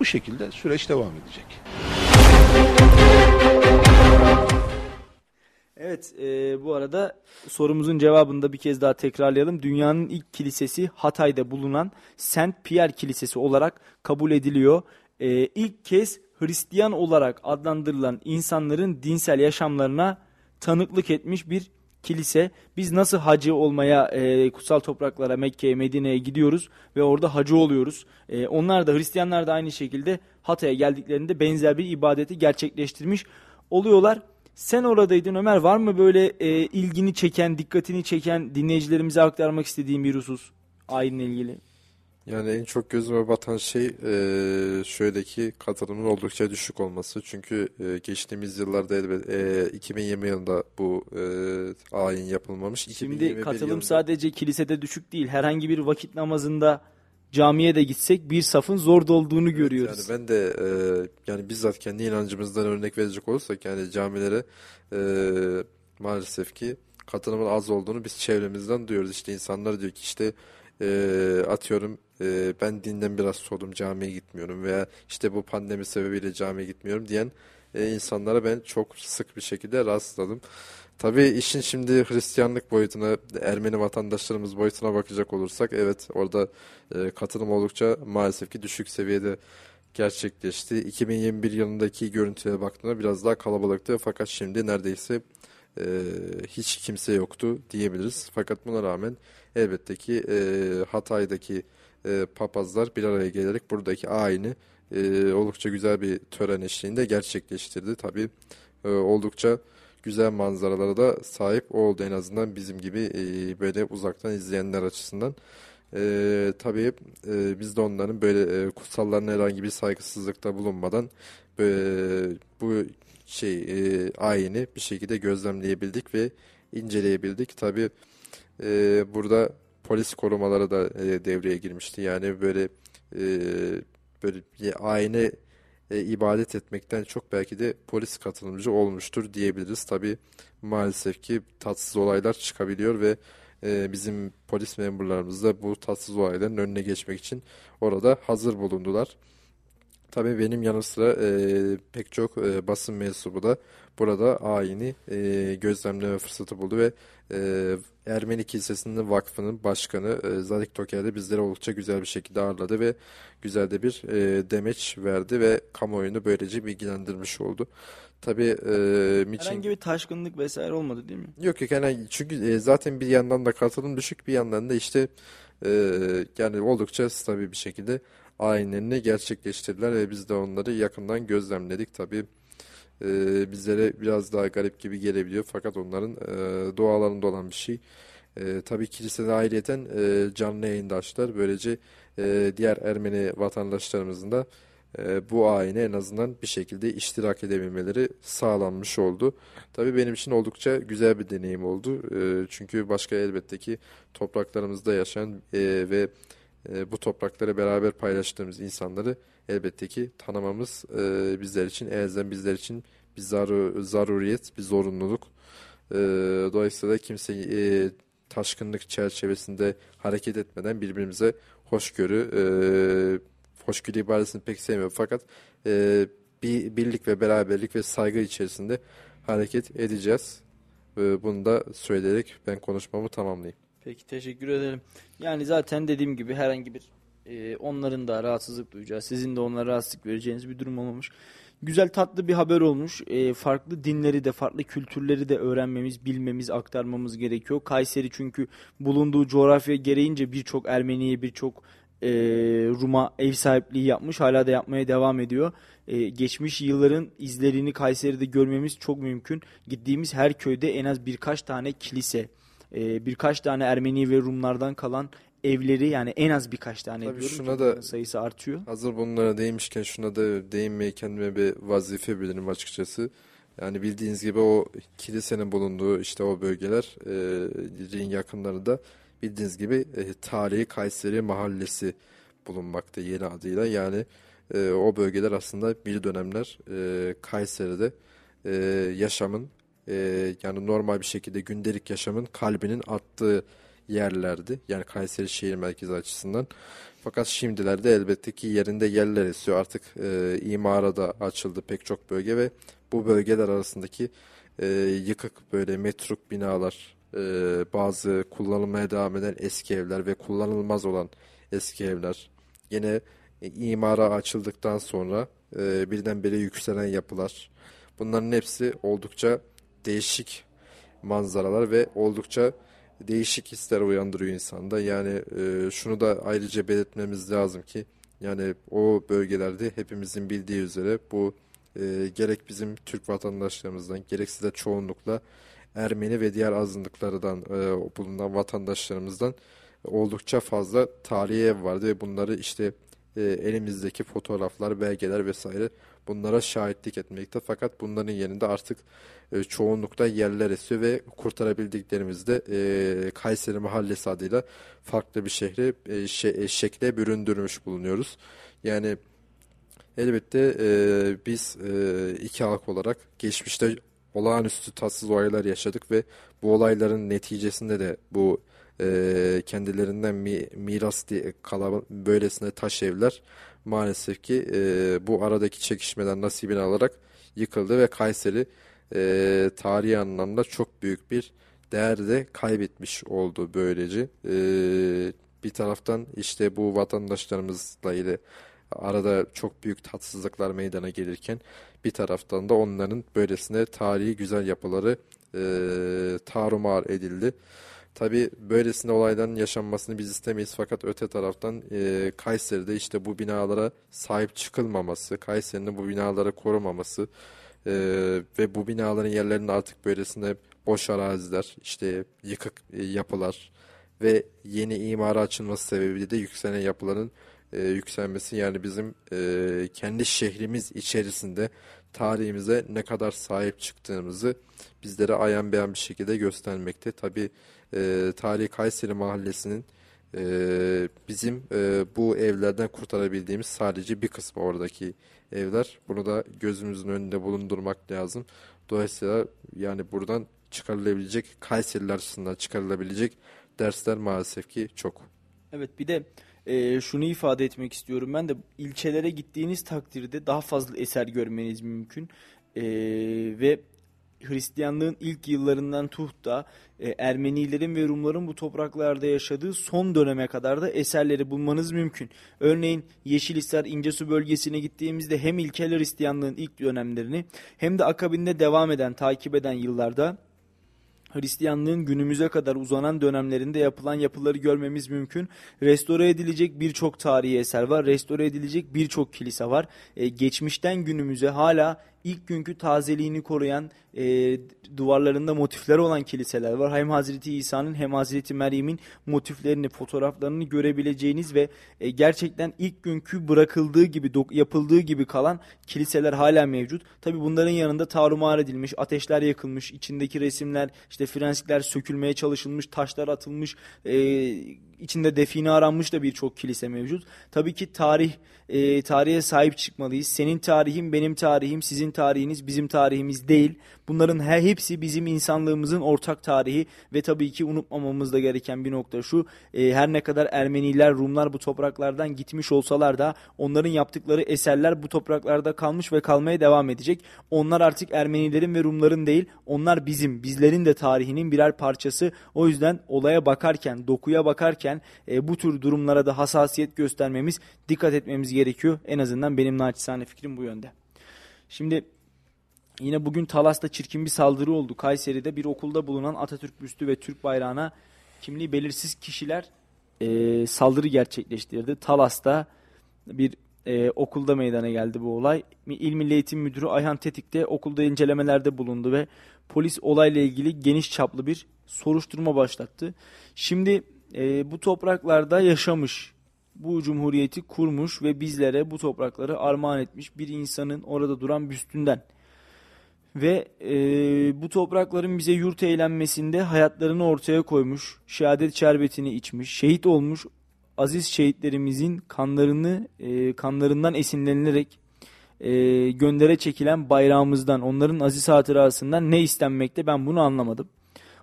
Bu şekilde süreç devam edecek. Evet e, bu arada sorumuzun cevabını da bir kez daha tekrarlayalım. Dünyanın ilk kilisesi Hatay'da bulunan Saint Pierre Kilisesi olarak kabul ediliyor. E, ilk kez Hristiyan olarak adlandırılan insanların dinsel yaşamlarına tanıklık etmiş bir kilise. Biz nasıl hacı olmaya e, kutsal topraklara Mekke'ye Medine'ye gidiyoruz ve orada hacı oluyoruz. E, onlar da Hristiyanlar da aynı şekilde Hatay'a geldiklerinde benzer bir ibadeti gerçekleştirmiş oluyorlar. Sen oradaydın Ömer. Var mı böyle e, ilgini çeken, dikkatini çeken dinleyicilerimize aktarmak istediğin bir husus ayinle ilgili? Yani en çok gözüme batan şey e, şöyle ki katılımın oldukça düşük olması. Çünkü e, geçtiğimiz yıllarda elbet e, 2020 yılında bu e, ayin yapılmamış. Şimdi 2021 katılım yılında- sadece kilisede düşük değil. Herhangi bir vakit namazında camiye de gitsek bir safın zor dolduğunu görüyoruz. Yani ben de e, yani bizzat kendi inancımızdan örnek verecek olursak yani camilere e, maalesef ki katılımın az olduğunu biz çevremizden duyuyoruz. İşte insanlar diyor ki işte e, atıyorum e, ben dinden biraz soğudum camiye gitmiyorum veya işte bu pandemi sebebiyle camiye gitmiyorum diyen e, insanlara ben çok sık bir şekilde rastladım. Tabii işin şimdi Hristiyanlık boyutuna, Ermeni vatandaşlarımız boyutuna bakacak olursak evet orada e, katılım oldukça maalesef ki düşük seviyede gerçekleşti. 2021 yılındaki görüntüye baktığında biraz daha kalabalıktı fakat şimdi neredeyse e, hiç kimse yoktu diyebiliriz. Fakat buna rağmen elbette ki e, Hatay'daki e, papazlar bir araya gelerek buradaki ayini e, oldukça güzel bir tören eşliğinde gerçekleştirdi. Tabii e, oldukça güzel manzaralara da sahip oldu en azından bizim gibi e, böyle uzaktan izleyenler açısından. E, tabii e, biz de onların böyle e, kutsallarına herhangi bir saygısızlıkta bulunmadan böyle, bu şey e, ayini bir şekilde gözlemleyebildik ve inceleyebildik. Tabi e, burada polis korumaları da e, devreye girmişti. Yani böyle e, böyle ayine e, ibadet etmekten çok belki de polis katılımcı olmuştur diyebiliriz. Tabi maalesef ki tatsız olaylar çıkabiliyor ve e, bizim polis memurlarımız da bu tatsız olayların önüne geçmek için orada hazır bulundular. Tabii benim yanı sıra e, pek çok e, basın mensubu da burada ayini e, gözlemleme fırsatı buldu ve e, Ermeni Kilisesi'nin vakfının başkanı e, Zadik Toker de bizleri oldukça güzel bir şekilde ağırladı ve güzel de bir e, demeç verdi ve kamuoyunu böylece bilgilendirmiş oldu. Tabii e, Miçin... Herhangi bir taşkınlık vesaire olmadı değil mi? Yok yok yani çünkü e, zaten bir yandan da katılım düşük bir yandan da işte e, yani oldukça stabil bir şekilde ayinlerini gerçekleştirdiler ve biz de onları yakından gözlemledik. Tabii e, bizlere biraz daha garip gibi gelebiliyor fakat onların e, doğalarında olan bir şey. E, tabii kilisede ayrıyeten e, canlı yayında açtılar. Böylece e, diğer Ermeni vatandaşlarımızın da e, bu ayine en azından bir şekilde iştirak edebilmeleri sağlanmış oldu. Tabii benim için oldukça güzel bir deneyim oldu. E, çünkü başka elbette ki topraklarımızda yaşayan e, ve e, bu toprakları beraber paylaştığımız insanları elbette ki tanımamız e, bizler için elzem bizler için bir zaru, zaruriyet, bir zorunluluk. E, dolayısıyla kimse e, taşkınlık çerçevesinde hareket etmeden birbirimize hoşgörü, e, hoşgörü ibaresini pek sevmiyorum fakat e, bir birlik ve beraberlik ve saygı içerisinde hareket edeceğiz. E, bunu da söyleyerek ben konuşmamı tamamlayayım. Peki teşekkür ederim. Yani zaten dediğim gibi herhangi bir e, onların da rahatsızlık duyacağı, sizin de onlara rahatsızlık vereceğiniz bir durum olmamış. Güzel tatlı bir haber olmuş. E, farklı dinleri de farklı kültürleri de öğrenmemiz, bilmemiz, aktarmamız gerekiyor. Kayseri çünkü bulunduğu coğrafya gereğince birçok Ermeniye, birçok e, Rum'a ev sahipliği yapmış. Hala da yapmaya devam ediyor. E, geçmiş yılların izlerini Kayseri'de görmemiz çok mümkün. Gittiğimiz her köyde en az birkaç tane kilise, e, birkaç tane Ermeni ve Rumlardan kalan evleri yani en az birkaç tane Tabii diyorum şuna da sayısı artıyor. Hazır bunlara değinmişken şuna da değinmeyi kendime bir vazife bilirim açıkçası. Yani bildiğiniz gibi o kilisenin bulunduğu işte o bölgelerin e, yakınlarında bildiğiniz gibi e, tarihi Kayseri mahallesi bulunmakta yeni adıyla. Yani e, o bölgeler aslında bir dönemler e, Kayseri'de e, yaşamın e, yani normal bir şekilde gündelik yaşamın kalbinin attığı yerlerdi. Yani Kayseri şehir merkezi açısından. Fakat şimdilerde elbette ki yerinde yerler esiyor. Artık e, imara da açıldı pek çok bölge ve bu bölgeler arasındaki e, yıkık böyle metruk binalar, e, bazı kullanılmaya devam eden eski evler ve kullanılmaz olan eski evler. Yine e, imara açıldıktan sonra e, birdenbire yükselen yapılar. Bunların hepsi oldukça değişik manzaralar ve oldukça değişik hisler uyandırıyor insanda. Yani e, şunu da ayrıca belirtmemiz lazım ki yani o bölgelerde hepimizin bildiği üzere bu e, gerek bizim Türk vatandaşlarımızdan gerekse de çoğunlukla Ermeni ve diğer azınlıklardan e, bulunan vatandaşlarımızdan oldukça fazla tarihi ev vardı ve bunları işte e, elimizdeki fotoğraflar, belgeler vesaire bunlara şahitlik etmekte. Fakat bunların yerinde artık e, çoğunlukta yerler esiyor ve kurtarabildiklerimizde e, Kayseri Mahallesi adıyla farklı bir şehre e, e, şekle büründürmüş bulunuyoruz. Yani elbette e, biz e, iki halk olarak geçmişte olağanüstü tatsız olaylar yaşadık ve bu olayların neticesinde de bu e, kendilerinden mi, miras diye kalan böylesine taş evler maalesef ki e, bu aradaki çekişmeden nasibini alarak yıkıldı ve Kayseri e, tarihi anlamda çok büyük bir değer de kaybetmiş oldu böylece. E, bir taraftan işte bu vatandaşlarımızla ile arada çok büyük tatsızlıklar meydana gelirken bir taraftan da onların böylesine tarihi güzel yapıları e, tarumar edildi. Tabi böylesine olayların yaşanmasını biz istemeyiz. Fakat öte taraftan e, Kayseri'de işte bu binalara sahip çıkılmaması, Kayseri'nin bu binaları korumaması e, ve bu binaların yerlerinde artık böylesine boş araziler, işte yıkık e, yapılar ve yeni imara açılması sebebiyle de yükselen yapıların e, yükselmesi. Yani bizim e, kendi şehrimiz içerisinde tarihimize ne kadar sahip çıktığımızı bizlere ayan beyan bir şekilde göstermekte. Tabi e, Tarihi Kayseri Mahallesi'nin e, bizim e, bu evlerden kurtarabildiğimiz sadece bir kısmı oradaki evler. Bunu da gözümüzün önünde bulundurmak lazım. Dolayısıyla yani buradan çıkarılabilecek Kayseriler açısından çıkarılabilecek dersler maalesef ki çok. Evet bir de e, şunu ifade etmek istiyorum ben de ilçelere gittiğiniz takdirde daha fazla eser görmeniz mümkün e, ve Hristiyanlığın ilk yıllarından tut da e, Ermenilerin ve Rumların bu topraklarda yaşadığı son döneme kadar da eserleri bulmanız mümkün. Örneğin Yeşilhisar İncesu bölgesine gittiğimizde hem ilkel Hristiyanlığın ilk dönemlerini hem de akabinde devam eden, takip eden yıllarda Hristiyanlığın günümüze kadar uzanan dönemlerinde yapılan yapıları görmemiz mümkün. Restore edilecek birçok tarihi eser var. Restore edilecek birçok kilise var. Ee, geçmişten günümüze hala ilk günkü tazeliğini koruyan e, duvarlarında motifler olan kiliseler var. Hem Hazreti İsa'nın hem Hazreti Meryem'in motiflerini, fotoğraflarını görebileceğiniz ve e, gerçekten ilk günkü bırakıldığı gibi, yapıldığı gibi kalan kiliseler hala mevcut. Tabi bunların yanında tarumar edilmiş, ateşler yakılmış, içindeki resimler, işte frensikler sökülmeye çalışılmış, taşlar atılmış, e, içinde define aranmış da birçok kilise mevcut. Tabii ki tarih e, tarihe sahip çıkmalıyız. Senin tarihin benim tarihim, sizin tarihiniz bizim tarihimiz değil. Bunların her hepsi bizim insanlığımızın ortak tarihi ve tabii ki unutmamamız da gereken bir nokta şu. E, her ne kadar Ermeniler, Rumlar bu topraklardan gitmiş olsalar da onların yaptıkları eserler bu topraklarda kalmış ve kalmaya devam edecek. Onlar artık Ermenilerin ve Rumların değil, onlar bizim, bizlerin de tarihinin birer parçası. O yüzden olaya bakarken, dokuya bakarken e, bu tür durumlara da hassasiyet göstermemiz, dikkat etmemiz gerekiyor. En azından benim naçizane fikrim bu yönde. Şimdi yine bugün Talas'ta çirkin bir saldırı oldu. Kayseri'de bir okulda bulunan Atatürk büstü ve Türk bayrağına kimliği belirsiz kişiler e, saldırı gerçekleştirdi. Talas'ta bir e, okulda meydana geldi bu olay. İl Milli Eğitim Müdürü Ayhan Tetik de okulda incelemelerde bulundu ve polis olayla ilgili geniş çaplı bir soruşturma başlattı. Şimdi e, bu topraklarda yaşamış, bu cumhuriyeti kurmuş ve bizlere bu toprakları armağan etmiş bir insanın orada duran büstünden ve e, bu toprakların bize yurt eğlenmesinde hayatlarını ortaya koymuş, şehadet şerbetini içmiş, şehit olmuş aziz şehitlerimizin kanlarını e, kanlarından esinlenilerek e, göndere çekilen bayrağımızdan, onların aziz hatırasından ne istenmekte ben bunu anlamadım.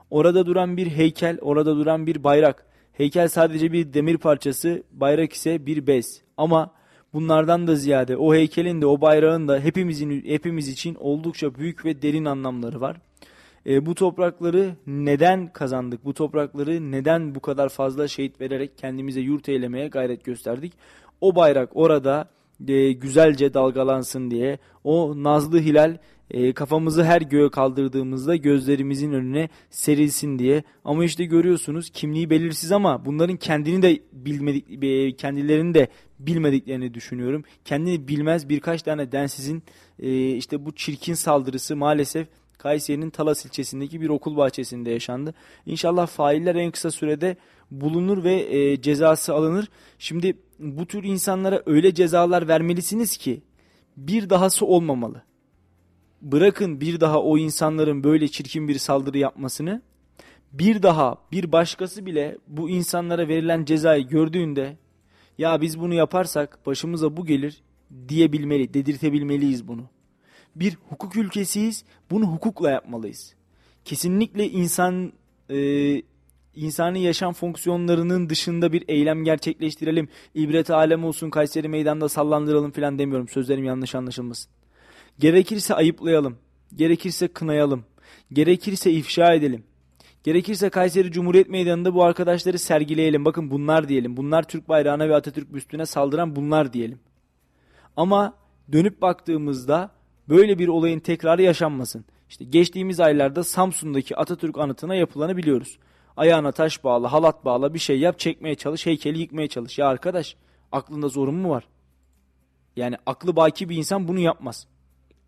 Orada duran bir heykel, orada duran bir bayrak. Heykel sadece bir demir parçası, bayrak ise bir bez. Ama bunlardan da ziyade o heykelin de o bayrağın da hepimizin hepimiz için oldukça büyük ve derin anlamları var. E, bu toprakları neden kazandık? Bu toprakları neden bu kadar fazla şehit vererek kendimize yurt eylemeye gayret gösterdik? O bayrak orada e, güzelce dalgalansın diye o nazlı hilal e, kafamızı her göğe kaldırdığımızda gözlerimizin önüne serilsin diye. Ama işte görüyorsunuz kimliği belirsiz ama bunların kendini de bilmedik, e, kendilerini de bilmediklerini düşünüyorum. Kendini bilmez birkaç tane densizin e, işte bu çirkin saldırısı maalesef Kayseri'nin Talas ilçesindeki bir okul bahçesinde yaşandı. İnşallah failler en kısa sürede bulunur ve e, cezası alınır. Şimdi bu tür insanlara öyle cezalar vermelisiniz ki bir dahası olmamalı. Bırakın bir daha o insanların böyle çirkin bir saldırı yapmasını. Bir daha bir başkası bile bu insanlara verilen cezayı gördüğünde ya biz bunu yaparsak başımıza bu gelir diyebilmeli, dedirtebilmeliyiz bunu. Bir hukuk ülkesiyiz, bunu hukukla yapmalıyız. Kesinlikle insan e, insani yaşam fonksiyonlarının dışında bir eylem gerçekleştirelim. İbret alem olsun Kayseri meydanda sallandıralım falan demiyorum. Sözlerim yanlış anlaşılmasın. Gerekirse ayıplayalım. Gerekirse kınayalım. Gerekirse ifşa edelim. Gerekirse Kayseri Cumhuriyet Meydanı'nda bu arkadaşları sergileyelim. Bakın bunlar diyelim. Bunlar Türk bayrağına ve Atatürk büstüne saldıran bunlar diyelim. Ama dönüp baktığımızda böyle bir olayın tekrarı yaşanmasın. İşte geçtiğimiz aylarda Samsun'daki Atatürk anıtına yapılanı biliyoruz. Ayağına taş bağla, halat bağla bir şey yap, çekmeye çalış, heykeli yıkmaya çalış. Ya arkadaş aklında zorun mu var? Yani aklı baki bir insan bunu yapmaz.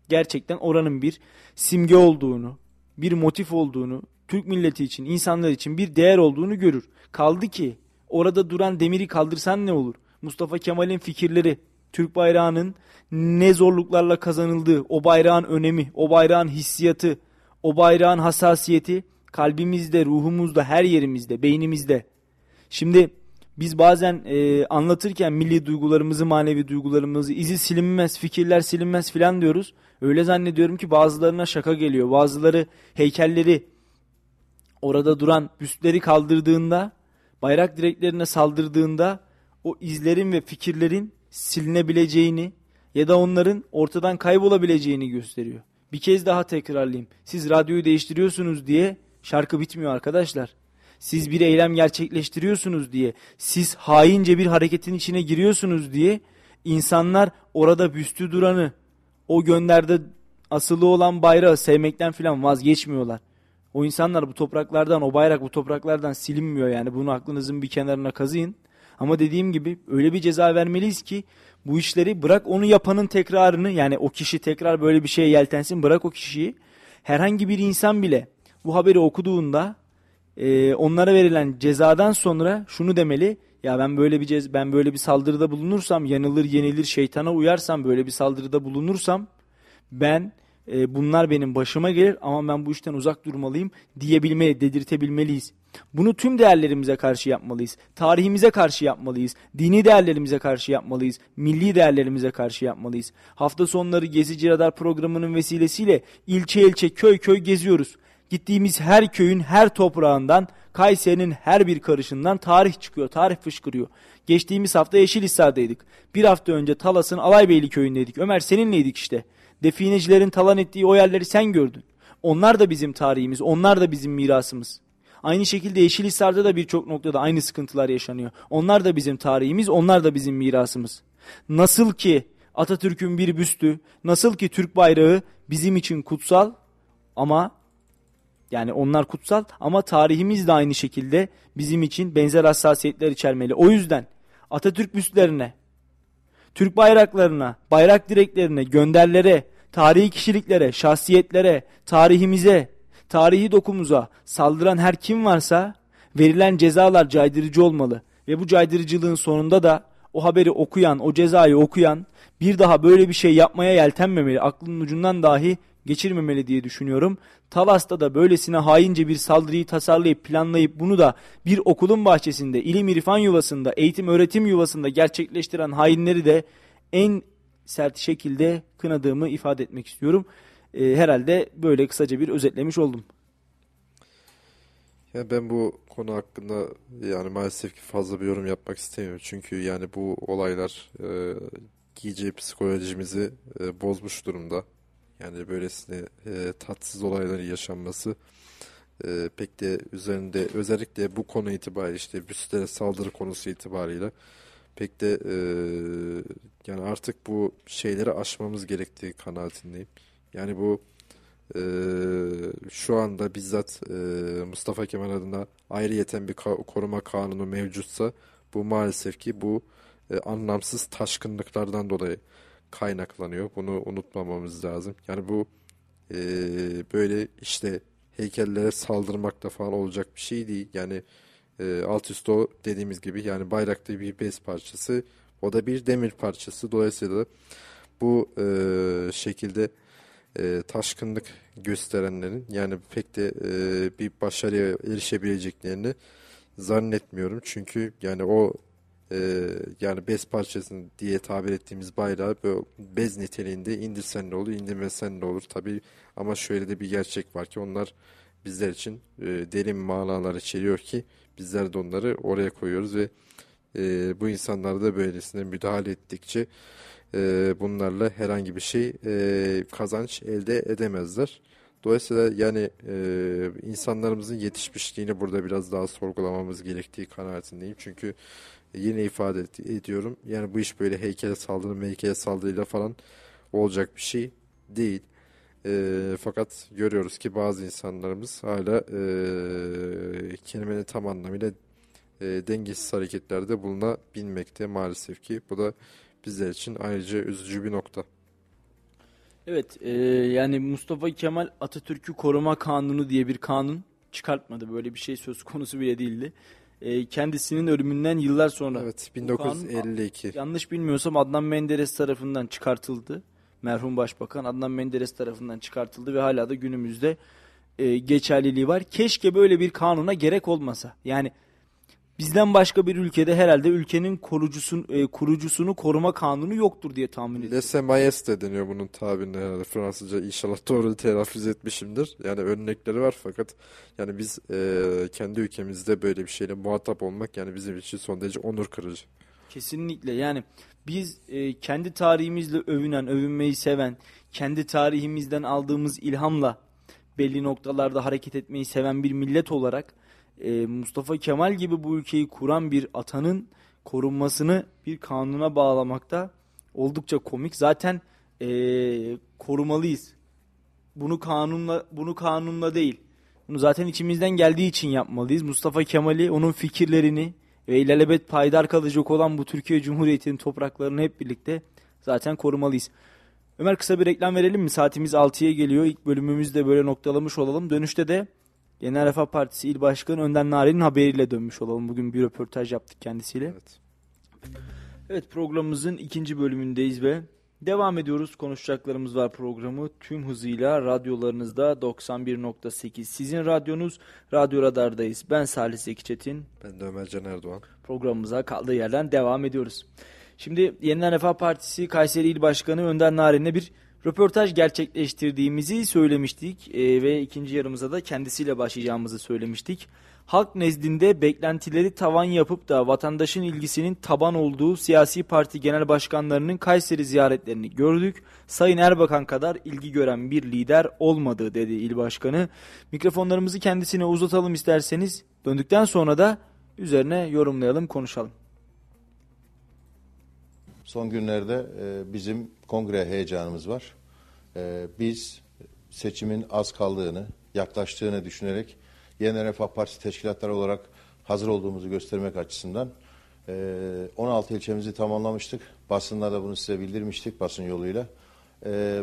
Gerçekten oranın bir simge olduğunu, bir motif olduğunu, Türk milleti için, insanlar için bir değer olduğunu görür. Kaldı ki orada duran demiri kaldırsan ne olur? Mustafa Kemal'in fikirleri, Türk bayrağının ne zorluklarla kazanıldığı, o bayrağın önemi, o bayrağın hissiyatı, o bayrağın hassasiyeti kalbimizde, ruhumuzda, her yerimizde, beynimizde. Şimdi biz bazen e, anlatırken milli duygularımızı, manevi duygularımızı, izi silinmez, fikirler silinmez filan diyoruz. Öyle zannediyorum ki bazılarına şaka geliyor. Bazıları heykelleri orada duran büstleri kaldırdığında, bayrak direklerine saldırdığında o izlerin ve fikirlerin silinebileceğini ya da onların ortadan kaybolabileceğini gösteriyor. Bir kez daha tekrarlayayım. Siz radyoyu değiştiriyorsunuz diye şarkı bitmiyor arkadaşlar. Siz bir eylem gerçekleştiriyorsunuz diye, siz haince bir hareketin içine giriyorsunuz diye insanlar orada büstü duranı, o gönderde asılı olan bayrağı sevmekten filan vazgeçmiyorlar. O insanlar bu topraklardan, o bayrak bu topraklardan silinmiyor yani. Bunu aklınızın bir kenarına kazıyın. Ama dediğim gibi öyle bir ceza vermeliyiz ki bu işleri bırak onu yapanın tekrarını yani o kişi tekrar böyle bir şeye yeltensin bırak o kişiyi. Herhangi bir insan bile bu haberi okuduğunda e, onlara verilen cezadan sonra şunu demeli. Ya ben böyle bir cez ben böyle bir saldırıda bulunursam yanılır yenilir şeytana uyarsam böyle bir saldırıda bulunursam ben e, bunlar benim başıma gelir ama ben bu işten uzak durmalıyım diyebilmeli, dedirtebilmeliyiz. Bunu tüm değerlerimize karşı yapmalıyız. Tarihimize karşı yapmalıyız. Dini değerlerimize karşı yapmalıyız. Milli değerlerimize karşı yapmalıyız. Hafta sonları Gezici Radar programının vesilesiyle ilçe ilçe köy köy geziyoruz. Gittiğimiz her köyün her toprağından, Kayseri'nin her bir karışından tarih çıkıyor, tarih fışkırıyor. Geçtiğimiz hafta Yeşilhisar'daydık. Bir hafta önce Talas'ın Alaybeyli köyündeydik. Ömer seninleydik işte. Definecilerin talan ettiği o yerleri sen gördün. Onlar da bizim tarihimiz, onlar da bizim mirasımız. Aynı şekilde Yeşilhisar'da da birçok noktada aynı sıkıntılar yaşanıyor. Onlar da bizim tarihimiz, onlar da bizim mirasımız. Nasıl ki Atatürk'ün bir büstü, nasıl ki Türk bayrağı bizim için kutsal ama yani onlar kutsal ama tarihimiz de aynı şekilde bizim için benzer hassasiyetler içermeli. O yüzden Atatürk büstlerine, Türk bayraklarına, bayrak direklerine, gönderlere, tarihi kişiliklere, şahsiyetlere, tarihimize, tarihi dokumuza saldıran her kim varsa verilen cezalar caydırıcı olmalı. Ve bu caydırıcılığın sonunda da o haberi okuyan, o cezayı okuyan bir daha böyle bir şey yapmaya yeltenmemeli. Aklının ucundan dahi geçirmemeli diye düşünüyorum. Talas'ta da böylesine haince bir saldırıyı tasarlayıp planlayıp bunu da bir okulun bahçesinde, ilim irfan yuvasında, eğitim öğretim yuvasında gerçekleştiren hainleri de en sert şekilde kınadığımı ifade etmek istiyorum. E, herhalde böyle kısaca bir özetlemiş oldum. Ya ben bu konu hakkında yani maalesef ki fazla bir yorum yapmak istemiyorum. Çünkü yani bu olaylar e, giyeceği psikolojimizi e, bozmuş durumda. Yani böylesine e, tatsız olayların yaşanması e, pek de üzerinde özellikle bu konu itibariyle işte büstlere saldırı konusu itibariyle pek de e, yani artık bu şeyleri aşmamız gerektiği kanaatindeyim. Yani bu e, şu anda bizzat e, Mustafa Kemal adına ayrıyeten bir ka koruma kanunu mevcutsa bu maalesef ki bu e, anlamsız taşkınlıklardan dolayı kaynaklanıyor. Bunu unutmamamız lazım. Yani bu e, böyle işte heykellere saldırmakta falan olacak bir şey değil. Yani e, alt üst o dediğimiz gibi yani bayrakta bir bez parçası o da bir demir parçası. Dolayısıyla bu e, şekilde e, taşkınlık gösterenlerin yani pek de e, bir başarıya erişebileceklerini zannetmiyorum. Çünkü yani o e, yani bez parçasını diye tabir ettiğimiz bayrağı böyle bez niteliğinde indirsen ne olur, indirmesen ne olur tabi ama şöyle de bir gerçek var ki onlar bizler için e, derin manalar içeriyor ki bizler de onları oraya koyuyoruz ve e, bu insanlar da böylesine müdahale ettikçe e, bunlarla herhangi bir şey e, kazanç elde edemezler. Dolayısıyla yani e, insanlarımızın yetişmişliğini burada biraz daha sorgulamamız gerektiği kanaatindeyim. Çünkü yine ifade ediyorum. Yani bu iş böyle heykele saldırı, heykele saldırıyla falan olacak bir şey değil. E, fakat görüyoruz ki bazı insanlarımız hala e, kelimenin tam anlamıyla e, dengesiz hareketlerde bulunabilmekte maalesef ki. Bu da bizler için ayrıca üzücü bir nokta. Evet e, yani Mustafa Kemal Atatürk'ü koruma kanunu diye bir kanun çıkartmadı. Böyle bir şey söz konusu bile değildi. E, kendisinin ölümünden yıllar sonra. Evet Bu kanun, 1952. yanlış bilmiyorsam Adnan Menderes tarafından çıkartıldı. Merhum Başbakan Adnan Menderes tarafından çıkartıldı ve hala da günümüzde e, geçerliliği var. Keşke böyle bir kanuna gerek olmasa. Yani bizden başka bir ülkede herhalde ülkenin korucusun, e, kurucusunu koruma kanunu yoktur diye tahmin ediyorum. Lese Majesté deniyor bunun tabirine herhalde Fransızca inşallah doğru telaffuz etmişimdir. Yani örnekleri var fakat yani biz e, kendi ülkemizde böyle bir şeyle muhatap olmak yani bizim için son derece onur kırıcı. Kesinlikle yani biz e, kendi tarihimizle övünen, övünmeyi seven, kendi tarihimizden aldığımız ilhamla belli noktalarda hareket etmeyi seven bir millet olarak e, Mustafa Kemal gibi bu ülkeyi kuran bir atanın korunmasını bir kanuna bağlamakta oldukça komik. Zaten e, korumalıyız. Bunu kanunla bunu kanunla değil. Bunu zaten içimizden geldiği için yapmalıyız. Mustafa Kemal'i, onun fikirlerini ve ilelebet payidar kalacak olan bu Türkiye Cumhuriyeti'nin topraklarını hep birlikte zaten korumalıyız. Ömer kısa bir reklam verelim mi? Saatimiz 6'ya geliyor. İlk bölümümüzü de böyle noktalamış olalım. Dönüşte de Genel Refah Partisi İl Başkanı Önder Nari'nin haberiyle dönmüş olalım. Bugün bir röportaj yaptık kendisiyle. Evet. Evet programımızın ikinci bölümündeyiz ve devam ediyoruz. Konuşacaklarımız var programı tüm hızıyla radyolarınızda 91.8. Sizin radyonuz Radyo Radar'dayız. Ben Salih Zeki Çetin. Ben de Ömer Can Erdoğan. Programımıza kaldığı yerden devam ediyoruz. Şimdi Yeniden Refah Partisi Kayseri İl Başkanı Önder Narin'le bir röportaj gerçekleştirdiğimizi söylemiştik Ee, ve ikinci yarımıza da kendisiyle başlayacağımızı söylemiştik. Halk nezdinde beklentileri tavan yapıp da vatandaşın ilgisinin taban olduğu siyasi parti genel başkanlarının Kayseri ziyaretlerini gördük. Sayın Erbakan kadar ilgi gören bir lider olmadı dedi il başkanı. Mikrofonlarımızı kendisine uzatalım isterseniz. Döndükten sonra da üzerine yorumlayalım, konuşalım. Son günlerde e, bizim kongre heyecanımız var. E, biz seçimin az kaldığını, yaklaştığını düşünerek Yeniden Refah Partisi teşkilatları olarak hazır olduğumuzu göstermek açısından e, 16 ilçemizi tamamlamıştık. Basında da bunu size bildirmiştik basın yoluyla. E,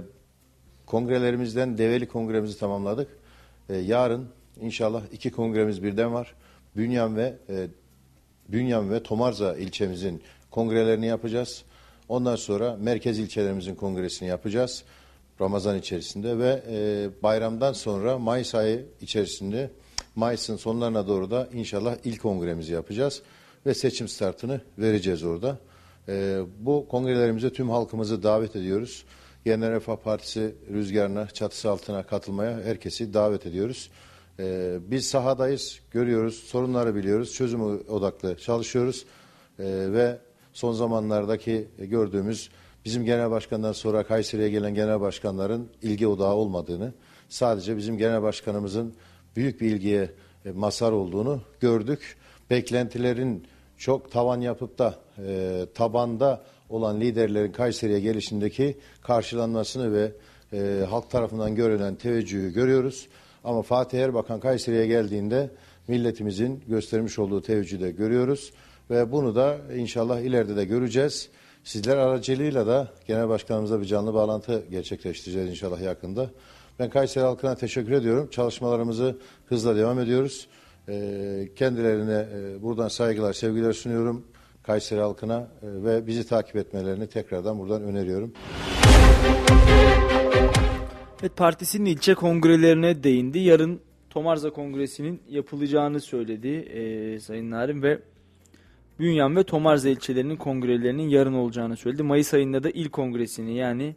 kongrelerimizden Develi kongremizi tamamladık. E, yarın inşallah iki kongremiz birden var. Bünyan ve e, Bünyan ve Tomarza ilçemizin kongrelerini yapacağız. Ondan sonra merkez ilçelerimizin kongresini yapacağız. Ramazan içerisinde ve e, bayramdan sonra Mayıs ayı içerisinde Mayıs'ın sonlarına doğru da inşallah ilk kongremizi yapacağız ve seçim startını vereceğiz orada. E, bu kongrelerimize tüm halkımızı davet ediyoruz. Yeniden Refah Partisi rüzgarına, çatısı altına katılmaya herkesi davet ediyoruz. E, biz sahadayız, görüyoruz, sorunları biliyoruz, çözüm odaklı çalışıyoruz e, ve son zamanlardaki gördüğümüz bizim genel başkandan sonra Kayseri'ye gelen genel başkanların ilgi odağı olmadığını, sadece bizim genel başkanımızın büyük bir ilgiye e, mazhar olduğunu gördük. Beklentilerin çok tavan yapıp da e, tabanda olan liderlerin Kayseri'ye gelişindeki karşılanmasını ve e, halk tarafından görülen teveccühü görüyoruz. Ama Fatih Erbakan Kayseri'ye geldiğinde milletimizin göstermiş olduğu teveccühü de görüyoruz. Ve bunu da inşallah ileride de göreceğiz. Sizler aracılığıyla da Genel Başkanımızla bir canlı bağlantı gerçekleştireceğiz inşallah yakında. Ben Kayseri halkına teşekkür ediyorum. Çalışmalarımızı hızla devam ediyoruz. Ee, kendilerine e, buradan saygılar, sevgiler sunuyorum. Kayseri halkına e, ve bizi takip etmelerini tekrardan buradan öneriyorum. Evet partisinin ilçe kongrelerine değindi. Yarın Tomarza Kongresi'nin yapılacağını söyledi e, Sayın Narin ve Bünyan ve Tomarza ilçelerinin kongrelerinin yarın olacağını söyledi. Mayıs ayında da il kongresini yani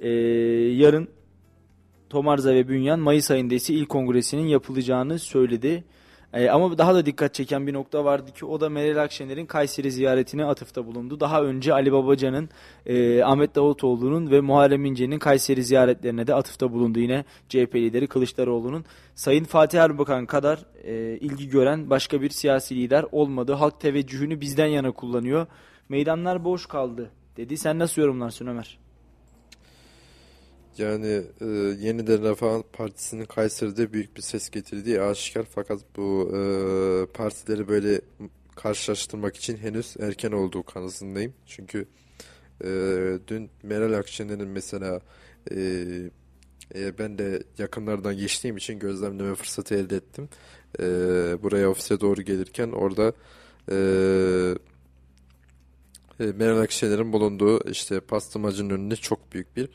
e, yarın Tomarza ve Bünyan Mayıs ayında ise il kongresinin yapılacağını söyledi. E, ama daha da dikkat çeken bir nokta vardı ki o da Meral Akşener'in Kayseri ziyaretine atıfta bulundu. Daha önce Ali Babacan'ın, e, Ahmet Davutoğlu'nun ve Muharrem İnce'nin Kayseri ziyaretlerine de atıfta bulundu. Yine CHP lideri Kılıçdaroğlu'nun. Sayın Fatih Erbakan kadar e, ilgi gören başka bir siyasi lider olmadı. Halk teveccühünü bizden yana kullanıyor. Meydanlar boş kaldı dedi. Sen nasıl yorumlarsın Ömer? Yani e, yeniden Refah Partisi'nin Kayseri'de büyük bir ses getirdiği aşikar fakat bu e, partileri böyle karşılaştırmak için henüz erken olduğu kanısındayım. Çünkü e, dün Meral Akşener'in mesela e, e, ben de yakınlardan geçtiğim için gözlemleme fırsatı elde ettim. e, buraya ofise doğru gelirken orada e, e, Meral Akşener'in bulunduğu işte pastırmacının önünde çok büyük bir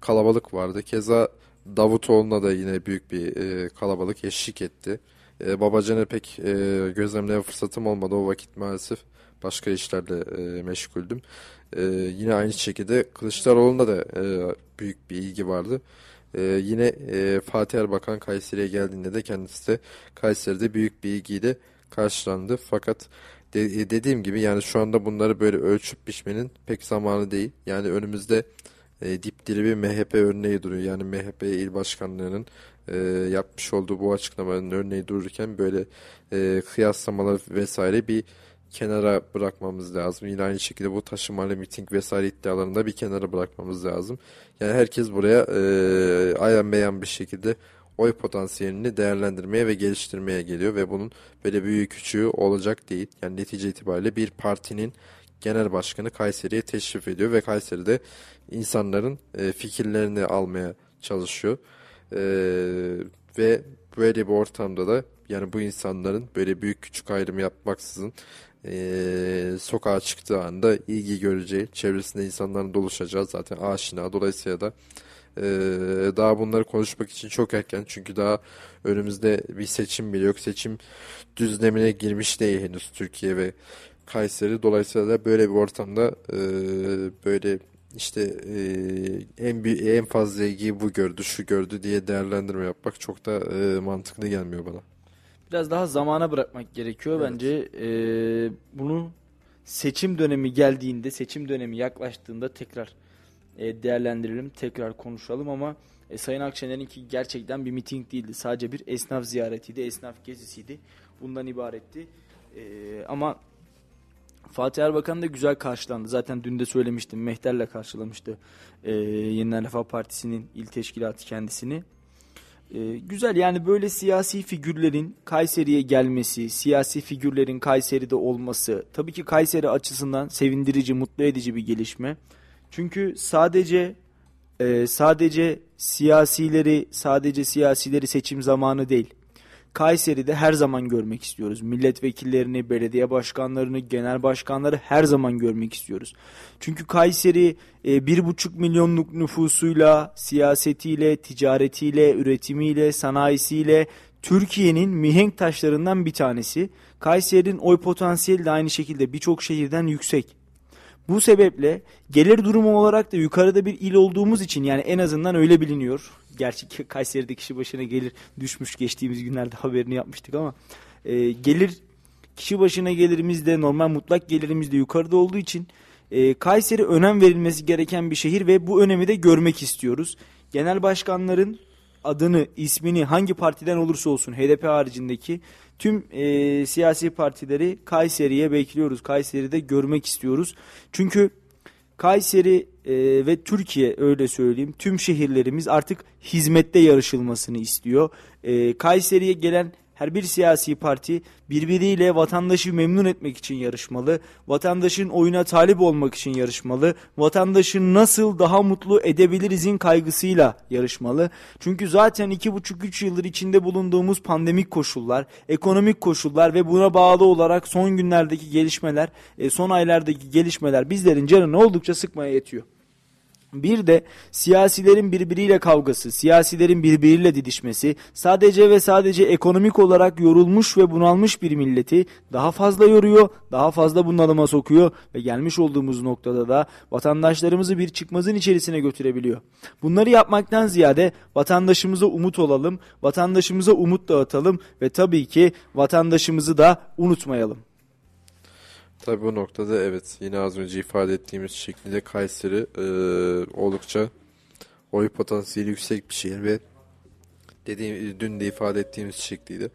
kalabalık vardı. Keza Davutoğlu'na da yine büyük bir e, kalabalık eşlik etti. E, Babacan'a pek e, gözlemleme fırsatım olmadı. O vakit maalesef başka işlerle e, meşguldüm. E, yine aynı şekilde Kılıçdaroğlu'na da e, büyük bir ilgi vardı. E, yine e, Fatih Erbakan Kayseri'ye geldiğinde de kendisi de Kayseri'de büyük bir ilgiyle karşılandı. Fakat de, e, dediğim gibi yani şu anda bunları böyle ölçüp biçmenin pek zamanı değil. Yani önümüzde e, dipdiri bir MHP örneği duruyor. Yani MHP il başkanlığının e, yapmış olduğu bu açıklamanın örneği dururken böyle e, kıyaslamalar vesaire bir kenara bırakmamız lazım. Yine aynı şekilde bu taşımalı miting vesaire iddialarını da bir kenara bırakmamız lazım. Yani herkes buraya e, ayan beyan bir şekilde oy potansiyelini değerlendirmeye ve geliştirmeye geliyor ve bunun böyle büyük küçüğü olacak değil. Yani netice itibariyle bir partinin genel başkanı Kayseri'ye teşrif ediyor ve Kayseri'de insanların e, fikirlerini almaya çalışıyor. E, ve böyle bir ortamda da yani bu insanların böyle büyük küçük ayrım yapmaksızın e, sokağa çıktığı anda ilgi göreceği, çevresinde insanların doluşacağı zaten aşina. Dolayısıyla da e, daha bunları konuşmak için çok erken çünkü daha önümüzde bir seçim bile yok. Seçim düzlemine girmiş değil henüz Türkiye ve Kayseri. Dolayısıyla da böyle bir ortamda e, böyle işte e, en bir en fazla ilgiyi bu gördü, şu gördü diye değerlendirme yapmak çok da e, mantıklı gelmiyor bana. Biraz daha zamana bırakmak gerekiyor Evet. bence. Ee, bunu seçim dönemi geldiğinde, seçim dönemi yaklaştığında tekrar e, değerlendirelim, tekrar konuşalım ama e, Sayın Akşener'inki gerçekten bir miting değildi. Sadece bir esnaf ziyaretiydi, esnaf gezisiydi. Bundan ibaretti. E, ama Fatih Erbakan da güzel karşılandı. Zaten dün de söylemiştim. Mehter'le karşılamıştı e, Yeniden Refah Partisi'nin il teşkilatı kendisini. E, güzel yani böyle siyasi figürlerin Kayseri'ye gelmesi, siyasi figürlerin Kayseri'de olması tabii ki Kayseri açısından sevindirici, mutlu edici bir gelişme. Çünkü sadece e, sadece siyasileri sadece siyasileri seçim zamanı değil. Kayseri'de her zaman görmek istiyoruz. Milletvekillerini, belediye başkanlarını, genel başkanları her zaman görmek istiyoruz. Çünkü Kayseri e, bir buçuk milyonluk nüfusuyla, siyasetiyle, ticaretiyle, üretimiyle, sanayisiyle Türkiye'nin mihenk taşlarından bir tanesi. Kayseri'nin oy potansiyeli de aynı şekilde birçok şehirden yüksek. Bu sebeple gelir durumu olarak da yukarıda bir il olduğumuz için yani en azından öyle biliniyor. Gerçi Kayseri'de kişi başına gelir düşmüş geçtiğimiz günlerde haberini yapmıştık ama e, gelir kişi başına gelirimiz de normal mutlak gelirimiz de yukarıda olduğu için e, Kayseri önem verilmesi gereken bir şehir ve bu önemi de görmek istiyoruz. Genel başkanların adını, ismini hangi partiden olursa olsun HDP haricindeki tüm e, siyasi partileri Kayseri'ye bekliyoruz. Kayseri'de görmek istiyoruz. Çünkü Kayseri e, ve Türkiye öyle söyleyeyim tüm şehirlerimiz artık hizmette yarışılmasını istiyor. E, Kayseri'ye gelen her bir siyasi parti birbiriyle vatandaşı memnun etmek için yarışmalı. Vatandaşın oyuna talip olmak için yarışmalı. Vatandaşı nasıl daha mutlu edebilirizin kaygısıyla yarışmalı. Çünkü zaten iki buçuk üç yıldır içinde bulunduğumuz pandemik koşullar, ekonomik koşullar ve buna bağlı olarak son günlerdeki gelişmeler, e, son aylardaki gelişmeler bizlerin canını oldukça sıkmaya yetiyor. Bir de siyasilerin birbiriyle kavgası, siyasilerin birbiriyle didişmesi, sadece ve sadece ekonomik olarak yorulmuş ve bunalmış bir milleti daha fazla yoruyor, daha fazla bunalıma sokuyor ve gelmiş olduğumuz noktada da vatandaşlarımızı bir çıkmazın içerisine götürebiliyor. Bunları yapmaktan ziyade vatandaşımıza umut olalım, vatandaşımıza umut dağıtalım ve tabii ki vatandaşımızı da unutmayalım. Tabii bu noktada evet yine az önce ifade ettiğimiz şekilde Kayseri e, oldukça oy potansiyeli yüksek bir şehir ve dediğim dün de ifade ettiğimiz şekliyle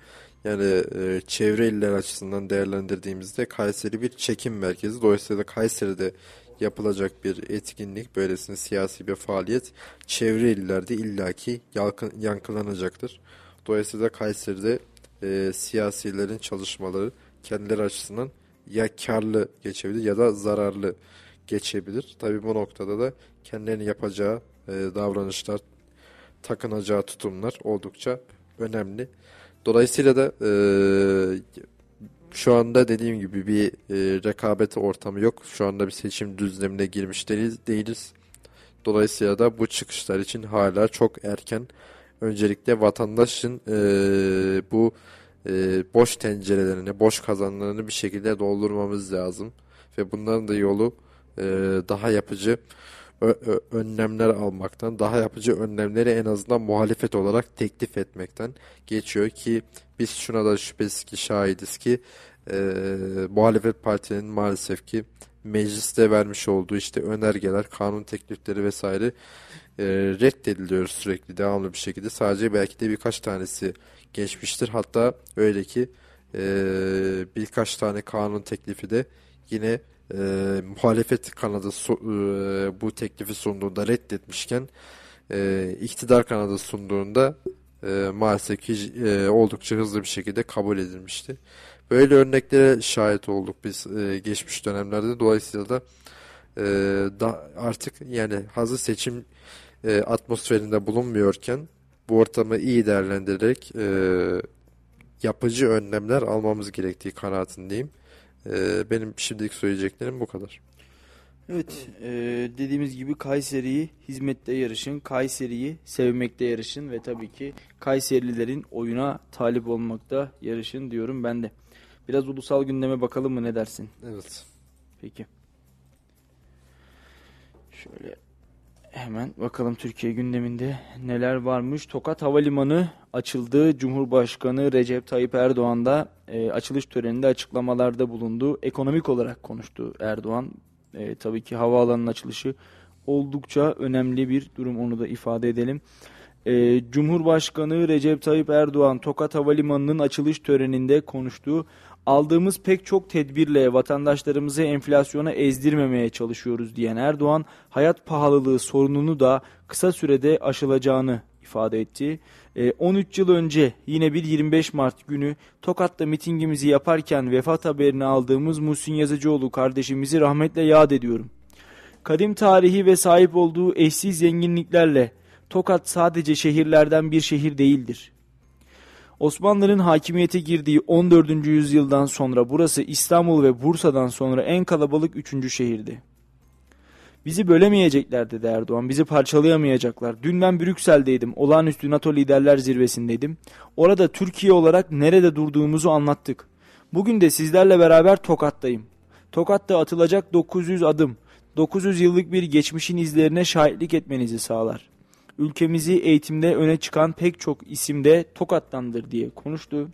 yani e, çevre iller açısından değerlendirdiğimizde Kayseri bir çekim merkezi. Dolayısıyla Kayseri'de yapılacak bir etkinlik, böylesine siyasi bir faaliyet çevre illerde illaki yankı, yankılanacaktır. Dolayısıyla Kayseri'de e, siyasilerin çalışmaları kendileri açısından ya karlı geçebilir ya da zararlı geçebilir. Tabii bu noktada da kendilerinin yapacağı e, davranışlar, takınacağı tutumlar oldukça önemli. Dolayısıyla da e, şu anda dediğim gibi bir e, rekabet ortamı yok. Şu anda bir seçim düzlemine girmiş değiliz. değiliz. Dolayısıyla da bu çıkışlar için hala çok erken. Öncelikle vatandaşın e, bu e, boş tencerelerini, boş kazanlarını bir şekilde doldurmamız lazım. Ve bunların da yolu e, daha yapıcı önlemler almaktan, daha yapıcı önlemleri en azından muhalefet olarak teklif etmekten geçiyor ki biz şuna da şüphesiz ki şahidiz ki e, muhalefet partilerinin maalesef ki mecliste vermiş olduğu işte önergeler, kanun teklifleri vesaire e, reddediliyor sürekli devamlı bir şekilde. Sadece belki de birkaç tanesi geçmiştir. Hatta öyle ki e, birkaç tane kanun teklifi de yine e, muhalefet kanadı su, e, bu teklifi sunduğunda reddetmişken e, iktidar kanadı sunduğunda e, maalesef ki e, oldukça hızlı bir şekilde kabul edilmişti. Böyle örneklere şahit olduk biz e, geçmiş dönemlerde. Dolayısıyla da e, da artık yani hazır seçim e, atmosferinde bulunmuyorken bu ortamı iyi değerlendirerek e, yapıcı önlemler almamız gerektiği kanaatindeyim. E, benim şimdilik söyleyeceklerim bu kadar. Evet e, dediğimiz gibi Kayseri'yi hizmette yarışın, Kayseri'yi sevmekte yarışın ve tabii ki Kayserililerin oyuna talip olmakta yarışın diyorum ben de. Biraz ulusal gündeme bakalım mı ne dersin? Evet. Peki. Şöyle hemen bakalım Türkiye gündeminde neler varmış. Tokat Havalimanı açıldı. Cumhurbaşkanı Recep Tayyip Erdoğan da e, açılış töreninde açıklamalarda bulundu. Ekonomik olarak konuştu Erdoğan. E, tabii ki havaalanının açılışı oldukça önemli bir durum onu da ifade edelim. E, Cumhurbaşkanı Recep Tayyip Erdoğan Tokat Havalimanı'nın açılış töreninde konuştu. Aldığımız pek çok tedbirle vatandaşlarımızı enflasyona ezdirmemeye çalışıyoruz diyen Erdoğan, hayat pahalılığı sorununu da kısa sürede aşılacağını ifade etti. 13 yıl önce yine bir 25 Mart günü Tokat'ta mitingimizi yaparken vefat haberini aldığımız Muhsin Yazıcıoğlu kardeşimizi rahmetle yad ediyorum. Kadim tarihi ve sahip olduğu eşsiz zenginliklerle Tokat sadece şehirlerden bir şehir değildir. Osmanlı'nın hakimiyete girdiği 14. yüzyıldan sonra burası İstanbul ve Bursa'dan sonra en kalabalık 3. şehirdi. Bizi bölemeyecekler dedi Erdoğan. Bizi parçalayamayacaklar. Dün ben Brüksel'deydim. Olağanüstü NATO liderler zirvesindeydim. Orada Türkiye olarak nerede durduğumuzu anlattık. Bugün de sizlerle beraber Tokat'tayım. Tokat'ta atılacak 900 adım, 900 yıllık bir geçmişin izlerine şahitlik etmenizi sağlar ülkemizi eğitimde öne çıkan pek çok isimde Tokat'tandır diye konuştu.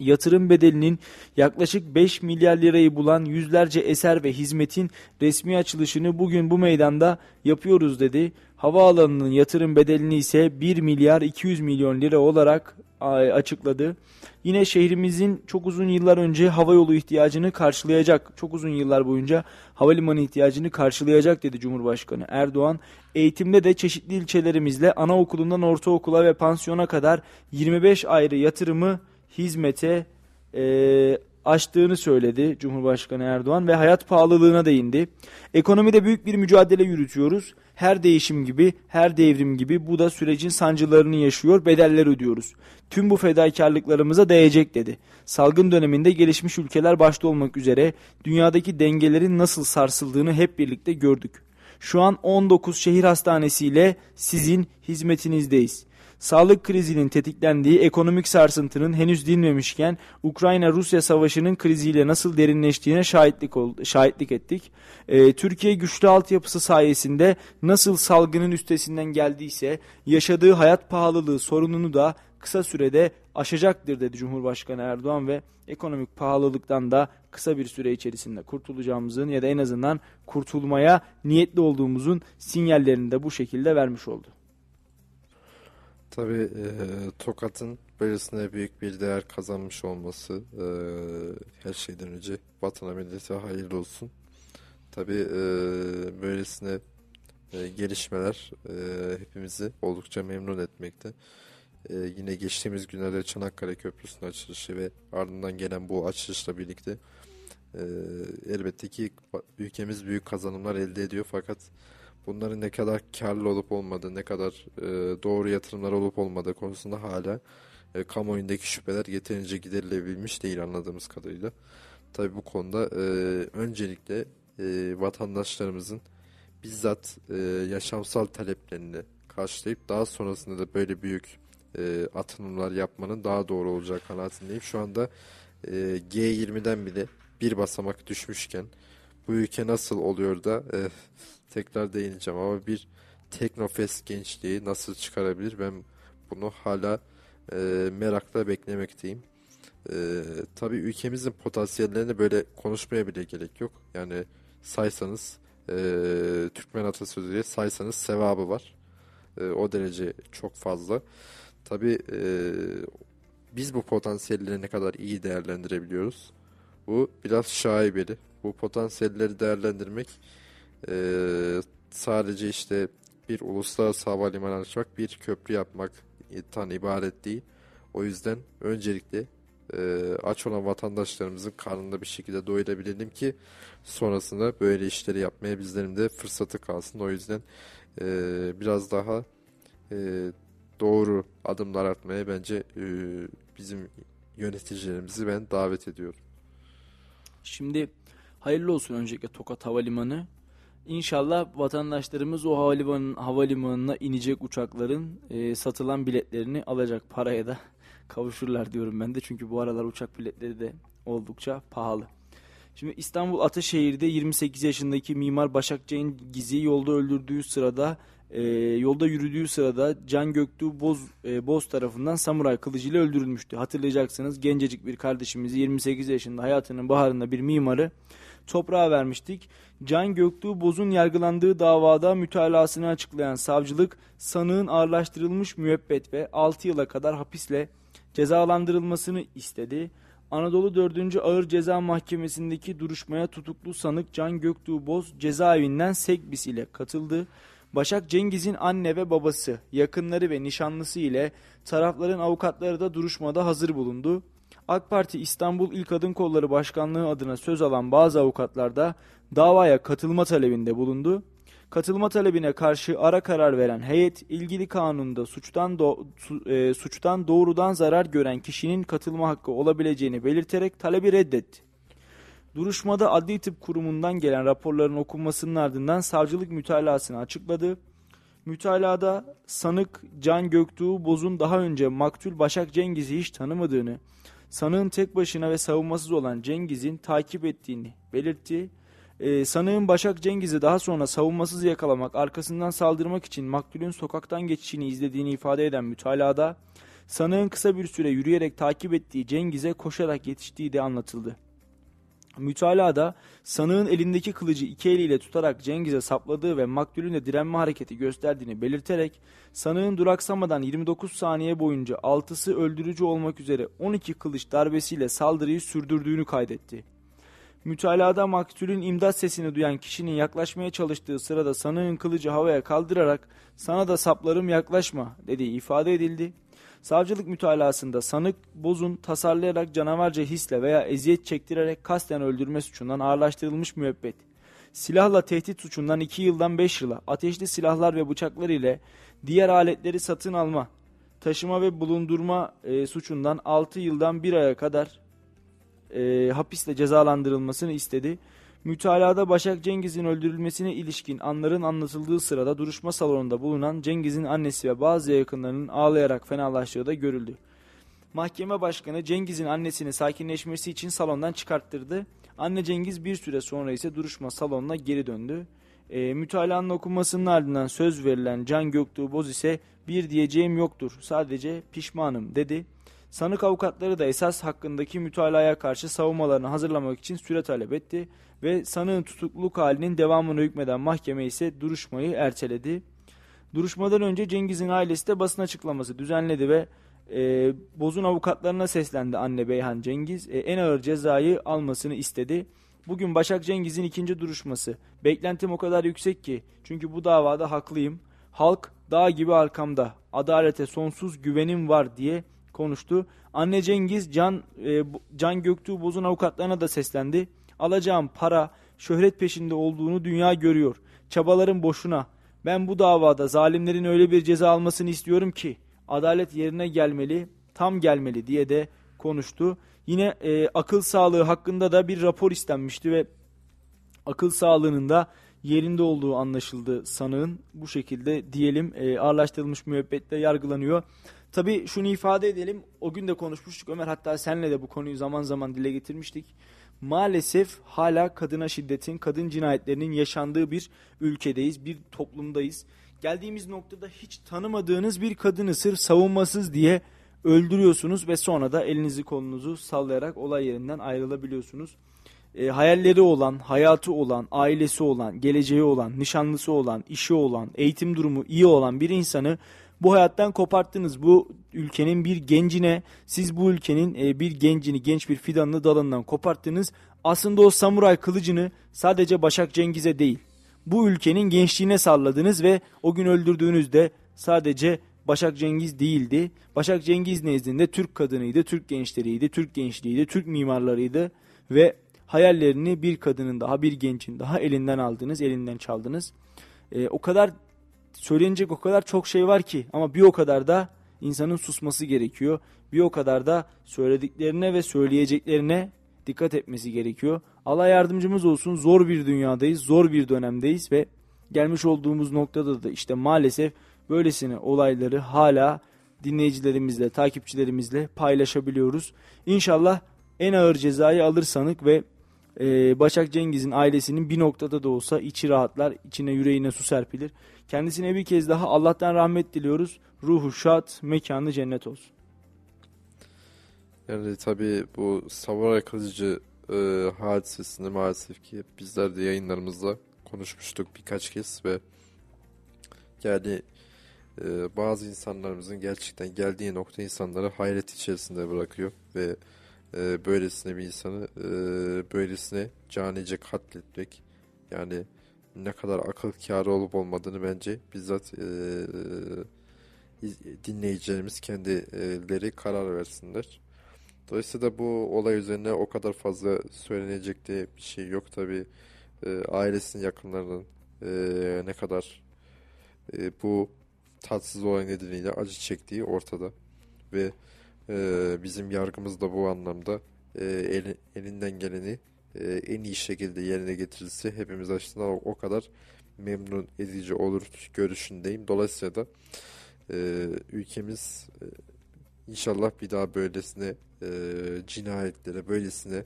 Yatırım bedelinin yaklaşık 5 milyar lirayı bulan yüzlerce eser ve hizmetin resmi açılışını bugün bu meydanda yapıyoruz dedi. Havaalanının yatırım bedelini ise 1 milyar 200 milyon lira olarak açıkladı. Yine şehrimizin çok uzun yıllar önce hava yolu ihtiyacını karşılayacak, çok uzun yıllar boyunca havalimanı ihtiyacını karşılayacak dedi Cumhurbaşkanı Erdoğan. Eğitimde de çeşitli ilçelerimizle anaokulundan ortaokula ve pansiyona kadar 25 ayrı yatırımı hizmete e, açtığını söyledi Cumhurbaşkanı Erdoğan ve hayat pahalılığına değindi. Ekonomide büyük bir mücadele yürütüyoruz. Her değişim gibi, her devrim gibi bu da sürecin sancılarını yaşıyor, bedeller ödüyoruz. Tüm bu fedakarlıklarımıza değecek dedi. Salgın döneminde gelişmiş ülkeler başta olmak üzere dünyadaki dengelerin nasıl sarsıldığını hep birlikte gördük. Şu an 19 şehir hastanesiyle sizin hizmetinizdeyiz sağlık krizinin tetiklendiği ekonomik sarsıntının henüz dinmemişken Ukrayna-Rusya savaşının kriziyle nasıl derinleştiğine şahitlik, oldu, şahitlik ettik. Ee, Türkiye güçlü altyapısı sayesinde nasıl salgının üstesinden geldiyse yaşadığı hayat pahalılığı sorununu da kısa sürede aşacaktır dedi Cumhurbaşkanı Erdoğan ve ekonomik pahalılıktan da kısa bir süre içerisinde kurtulacağımızın ya da en azından kurtulmaya niyetli olduğumuzun sinyallerini de bu şekilde vermiş oldu. Tabii e, Tokat'ın böylesine büyük bir değer kazanmış olması e, her şeyden önce vatana millete hayırlı olsun. Tabii e, böylesine e, gelişmeler e, hepimizi oldukça memnun etmekte. E, yine geçtiğimiz günlerde Çanakkale Köprüsü'nün açılışı ve ardından gelen bu açılışla birlikte e, elbette ki ülkemiz büyük kazanımlar elde ediyor fakat bunların ne kadar karlı olup olmadığı, ne kadar e, doğru yatırımlar olup olmadığı konusunda hala e, kamuoyundaki şüpheler yeterince giderilebilmiş değil anladığımız kadarıyla. Tabi bu konuda e, öncelikle e, vatandaşlarımızın bizzat e, yaşamsal taleplerini karşılayıp daha sonrasında da böyle büyük e, atılımlar yapmanın daha doğru olacağı kanaatindeyim. Şu anda e, G20'den bile bir basamak düşmüşken bu ülke nasıl oluyor da e, tekrar değineceğim ama bir Teknofest gençliği nasıl çıkarabilir ben bunu hala e, merakla beklemekteyim. E, tabii ülkemizin potansiyellerini böyle konuşmaya bile gerek yok. Yani saysanız e, Türkmen atasözüyle saysanız sevabı var. E, o derece çok fazla. Tabii e, biz bu potansiyelleri ne kadar iyi değerlendirebiliyoruz? Bu biraz şaibeli. Bu potansiyelleri değerlendirmek e, sadece işte bir uluslararası havalimanı açmak, bir köprü yapmak tan ibaret değil. O yüzden öncelikle e, aç olan vatandaşlarımızın karnında bir şekilde doyurabilelim ki sonrasında böyle işleri yapmaya bizlerin de fırsatı kalsın. O yüzden e, biraz daha e, doğru adımlar atmaya bence e, bizim yöneticilerimizi ben davet ediyorum. Şimdi hayırlı olsun öncelikle Tokat Havalimanı. İnşallah vatandaşlarımız o havalimanın, havalimanına inecek uçakların e, satılan biletlerini alacak paraya da kavuşurlar diyorum ben de. Çünkü bu aralar uçak biletleri de oldukça pahalı. Şimdi İstanbul Ataşehir'de 28 yaşındaki mimar Başak Cengiz'i yolda öldürdüğü sırada e, yolda yürüdüğü sırada Can Göktuğ Boz, e, Boz tarafından samuray kılıcıyla öldürülmüştü. Hatırlayacaksınız gencecik bir kardeşimizi 28 yaşında hayatının baharında bir mimarı toprağa vermiştik. Can Göktuğ Boz'un yargılandığı davada mütalasını açıklayan savcılık sanığın ağırlaştırılmış müebbet ve 6 yıla kadar hapisle cezalandırılmasını istedi. Anadolu 4. Ağır Ceza Mahkemesi'ndeki duruşmaya tutuklu sanık Can Göktuğ Boz cezaevinden Sekbis ile katıldı. Başak Cengiz'in anne ve babası, yakınları ve nişanlısı ile tarafların avukatları da duruşmada hazır bulundu. AK Parti İstanbul İl Kadın Kolları Başkanlığı adına söz alan bazı avukatlar da davaya katılma talebinde bulundu. Katılma talebine karşı ara karar veren heyet ilgili kanunda suçtan do e, suçtan doğrudan zarar gören kişinin katılma hakkı olabileceğini belirterek talebi reddetti. Duruşmada Adli Tıp Kurumu'ndan gelen raporların okunmasının ardından savcılık mütalasını açıkladı. Mütalada sanık Can Göktuğ Boz'un daha önce maktul Başak Cengiz'i hiç tanımadığını, sanığın tek başına ve savunmasız olan Cengiz'in takip ettiğini belirtti. Ee, sanığın Başak Cengiz'i daha sonra savunmasız yakalamak, arkasından saldırmak için maktulün sokaktan geçişini izlediğini ifade eden mütalada, sanığın kısa bir süre yürüyerek takip ettiği Cengiz'e koşarak yetiştiği de anlatıldı. Mütalada sanığın elindeki kılıcı iki eliyle tutarak Cengiz'e sapladığı ve maktulün de direnme hareketi gösterdiğini belirterek sanığın duraksamadan 29 saniye boyunca altısı öldürücü olmak üzere 12 kılıç darbesiyle saldırıyı sürdürdüğünü kaydetti. Mütalada maktulün imdat sesini duyan kişinin yaklaşmaya çalıştığı sırada sanığın kılıcı havaya kaldırarak sana da saplarım yaklaşma dediği ifade edildi. Savcılık mütalasında sanık Boz'un tasarlayarak canavarca hisle veya eziyet çektirerek kasten öldürme suçundan ağırlaştırılmış müebbet, silahla tehdit suçundan 2 yıldan 5 yıla, ateşli silahlar ve bıçaklar ile diğer aletleri satın alma, taşıma ve bulundurma e, suçundan 6 yıldan 1 aya kadar e, hapisle cezalandırılmasını istedi. Mütalada Başak Cengiz'in öldürülmesine ilişkin anların anlatıldığı sırada duruşma salonunda bulunan Cengiz'in annesi ve bazı yakınlarının ağlayarak fenalaştığı da görüldü. Mahkeme başkanı Cengiz'in annesini sakinleşmesi için salondan çıkarttırdı. Anne Cengiz bir süre sonra ise duruşma salonuna geri döndü. E, mütalanın okunmasının ardından söz verilen Can Göktuğ Boz ise bir diyeceğim yoktur sadece pişmanım dedi. Sanık avukatları da esas hakkındaki mütalaya karşı savunmalarını hazırlamak için süre talep etti ve sanığın tutukluluk halinin devamını hükmeden mahkeme ise duruşmayı erteledi. Duruşmadan önce Cengiz'in ailesi de basın açıklaması düzenledi ve e, Boz'un avukatlarına seslendi anne Beyhan Cengiz. E, en ağır cezayı almasını istedi. Bugün Başak Cengiz'in ikinci duruşması. Beklentim o kadar yüksek ki. Çünkü bu davada haklıyım. Halk dağ gibi arkamda. Adalete sonsuz güvenim var diye konuştu. Anne Cengiz Can e, Can Göktuğ Boz'un avukatlarına da seslendi. Alacağım para şöhret peşinde olduğunu dünya görüyor. Çabalarım boşuna. Ben bu davada zalimlerin öyle bir ceza almasını istiyorum ki adalet yerine gelmeli. tam gelmeli diye de konuştu. Yine e, akıl sağlığı hakkında da bir rapor istenmişti ve akıl sağlığının da yerinde olduğu anlaşıldı sanığın. Bu şekilde diyelim e, ağırlaştırılmış müebbetle yargılanıyor. Tabii şunu ifade edelim. O gün de konuşmuştuk Ömer hatta senle de bu konuyu zaman zaman dile getirmiştik. Maalesef hala kadına şiddetin, kadın cinayetlerinin yaşandığı bir ülkedeyiz, bir toplumdayız. Geldiğimiz noktada hiç tanımadığınız bir kadını sırf savunmasız diye öldürüyorsunuz ve sonra da elinizi kolunuzu sallayarak olay yerinden ayrılabiliyorsunuz. E, hayalleri olan, hayatı olan, ailesi olan, geleceği olan, nişanlısı olan, işi olan, eğitim durumu iyi olan bir insanı bu hayattan koparttınız. Bu ülkenin bir gencine, siz bu ülkenin e, bir gencini, genç bir fidanını dalından koparttınız. Aslında o samuray kılıcını sadece Başak Cengiz'e değil, bu ülkenin gençliğine salladınız ve o gün öldürdüğünüzde sadece Başak Cengiz değildi. Başak Cengiz nezdinde Türk kadınıydı, Türk gençleriydi, Türk gençliğiydi, Türk mimarlarıydı ve hayallerini bir kadının daha, bir gencin daha elinden aldınız, elinden çaldınız. Ee, o kadar söylenecek o kadar çok şey var ki ama bir o kadar da insanın susması gerekiyor. Bir o kadar da söylediklerine ve söyleyeceklerine dikkat etmesi gerekiyor. Allah yardımcımız olsun. Zor bir dünyadayız, zor bir dönemdeyiz ve gelmiş olduğumuz noktada da işte maalesef böylesine olayları hala dinleyicilerimizle, takipçilerimizle paylaşabiliyoruz. İnşallah en ağır cezayı alır sanık ve e, Başak Cengiz'in ailesinin bir noktada da olsa içi rahatlar, içine yüreğine su serpilir. Kendisine bir kez daha Allah'tan rahmet diliyoruz. Ruhu şad, mekanı cennet olsun. Yani tabii bu samuray kılıcı e, hadisesini maalesef ki bizler de yayınlarımızda konuşmuştuk birkaç kez ve yani e, bazı insanlarımızın gerçekten geldiği nokta insanları hayret içerisinde bırakıyor ve e, böylesine bir insanı e, böylesine canice katletmek yani ne kadar akıl kârı olup olmadığını bence bizzat e, e, dinleyicilerimiz kendileri karar versinler. Dolayısıyla bu olay üzerine o kadar fazla söylenecek de bir şey yok tabi. E, ailesinin yakınlarının e, ne kadar e, bu tatsız olay nedeniyle acı çektiği ortada ve e, bizim yargımız da bu anlamda e, el, elinden geleni e, en iyi şekilde yerine getirilse hepimiz açısından o, kadar memnun edici olur görüşündeyim. Dolayısıyla da e, ülkemiz inşallah bir daha böylesine cinayetlere, böylesine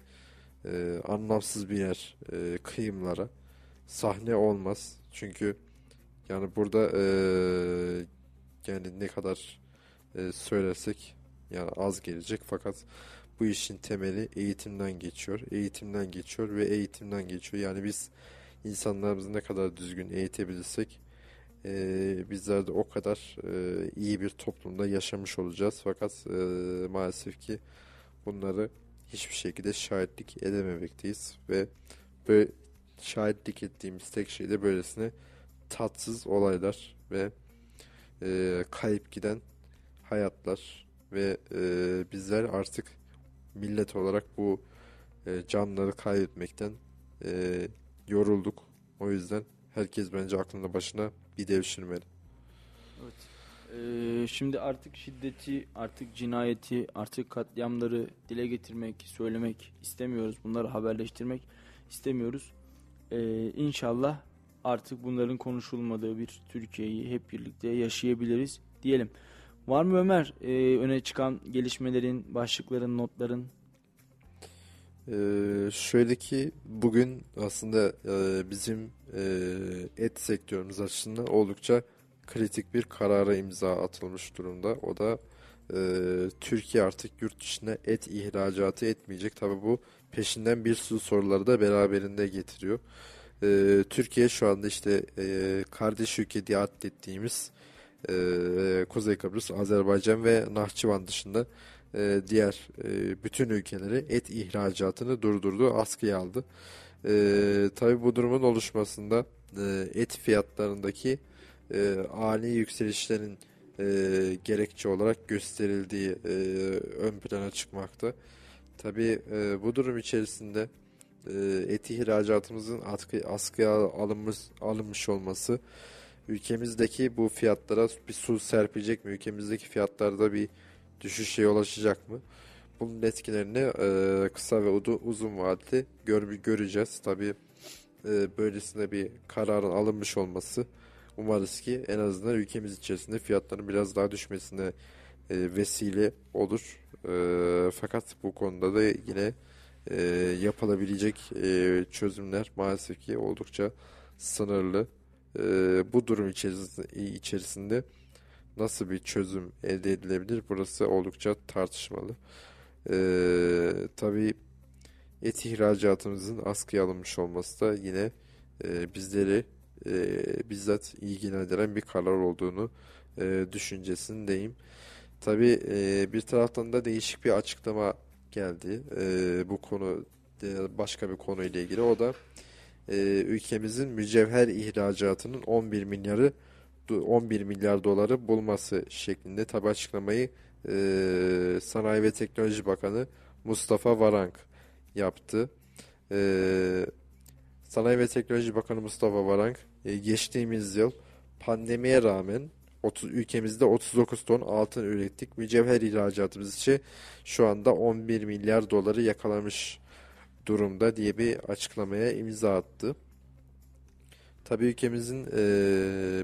anlamsız bir yer kıyımlara sahne olmaz. Çünkü yani burada yani ne kadar e, söylersek yani az gelecek fakat bu işin temeli eğitimden geçiyor. Eğitimden geçiyor ve eğitimden geçiyor. Yani biz insanlarımızı ne kadar düzgün eğitebilirsek e, bizler de o kadar e, iyi bir toplumda yaşamış olacağız. Fakat e, maalesef ki bunları hiçbir şekilde şahitlik edememekteyiz ve böyle şahitlik ettiğimiz tek şey de böylesine tatsız olaylar ve e, kayıp giden hayatlar ve e, bizler artık millet olarak bu e, canları kaybetmekten e, yorulduk. O yüzden herkes bence aklında başına bir devşirmeli. Evet. Ee, şimdi artık şiddeti, artık cinayeti, artık katliamları dile getirmek, söylemek istemiyoruz. Bunları haberleştirmek istemiyoruz. Ee, inşallah artık bunların konuşulmadığı bir Türkiye'yi hep birlikte yaşayabiliriz diyelim. Var mı Ömer e, öne çıkan gelişmelerin, başlıkların, notların? Ee, şöyle ki bugün aslında e, bizim e, et sektörümüz açısından oldukça kritik bir karara imza atılmış durumda. O da e, Türkiye artık yurt dışına et ihracatı etmeyecek. Tabi bu peşinden bir sürü soruları da beraberinde getiriyor. E, Türkiye şu anda işte e, kardeş ülke diye adettiğimiz e, Kuzey Kıbrıs, Azerbaycan ve Nahçıvan dışında e, diğer e, bütün ülkeleri et ihracatını durdurdu, askıya aldı. E, tabii bu durumun oluşmasında e, et fiyatlarındaki e, ani yükselişlerin e, gerekçe olarak gösterildiği e, ön plana çıkmakta. Tabii e, bu durum içerisinde e, et ihracatımızın askı, askıya alınmış, alınmış olması ülkemizdeki bu fiyatlara bir su serpecek mi? Ülkemizdeki fiyatlarda bir düşüşe yol açacak mı? Bunun etkilerini e, kısa ve uzun vadede gör, göreceğiz. Tabii e, böylesine bir kararın alınmış olması umarız ki en azından ülkemiz içerisinde fiyatların biraz daha düşmesine e, vesile olur. E, fakat bu konuda da yine e, yapılabilecek e, çözümler maalesef ki oldukça sınırlı. E, bu durum içerisinde, nasıl bir çözüm elde edilebilir? Burası oldukça tartışmalı. Ee, tabii et ihracatımızın askıya alınmış olması da yine e, bizleri e, bizzat ilgilendiren bir karar olduğunu e, düşüncesindeyim. Tabii e, bir taraftan da değişik bir açıklama geldi e, bu konu e, başka bir konuyla ilgili. O da e, ülkemizin mücevher ihracatının 11 milyarı 11 milyar doları bulması şeklinde tabi açıklamayı e, Sanayi ve Teknoloji Bakanı Mustafa Varank yaptı. E, Sanayi ve Teknoloji Bakanı Mustafa Varank e, geçtiğimiz yıl pandemiye rağmen 30, ülkemizde 39 ton altın ürettik. Mücevher ihracatımız için şu anda 11 milyar doları yakalamış durumda diye bir açıklamaya imza attı. Tabii ülkemizin e,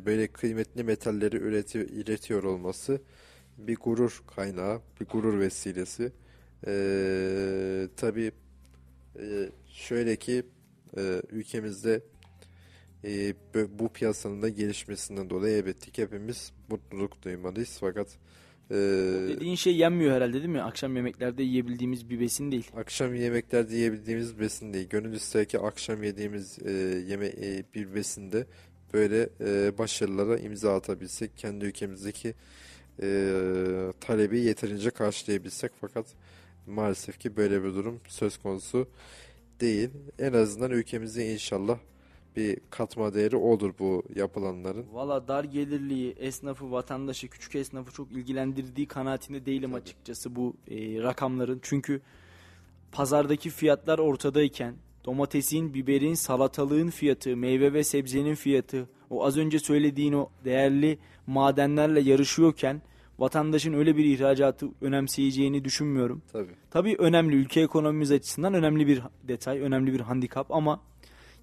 böyle kıymetli metalleri üreti, üretiyor olması bir gurur kaynağı, bir gurur vesilesi. E, tabii e, şöyle ki e, ülkemizde e, bu piyasanın da gelişmesinden dolayı elbette ki hepimiz mutluluk duymalıyız. Fakat e, dediğin şey yenmiyor herhalde değil mi? Akşam yemeklerde yiyebildiğimiz bir besin değil. Akşam yemeklerde yiyebildiğimiz besin değil. Gönül ister ki akşam yediğimiz e, yeme e, bir besinde böyle e, başarılara imza atabilsek, kendi ülkemizdeki e, talebi yeterince karşılayabilsek fakat maalesef ki böyle bir durum söz konusu değil. En azından ülkemizde inşallah bir katma değeri olur bu yapılanların. Valla dar gelirliği, esnafı, vatandaşı, küçük esnafı çok ilgilendirdiği kanaatinde değilim Tabii. açıkçası bu e, rakamların. Çünkü pazardaki fiyatlar ortadayken domatesin, biberin, salatalığın fiyatı, meyve ve sebzenin fiyatı, o az önce söylediğin o değerli madenlerle yarışıyorken vatandaşın öyle bir ihracatı önemseyeceğini düşünmüyorum. Tabii. Tabii önemli ülke ekonomimiz açısından önemli bir detay, önemli bir handikap ama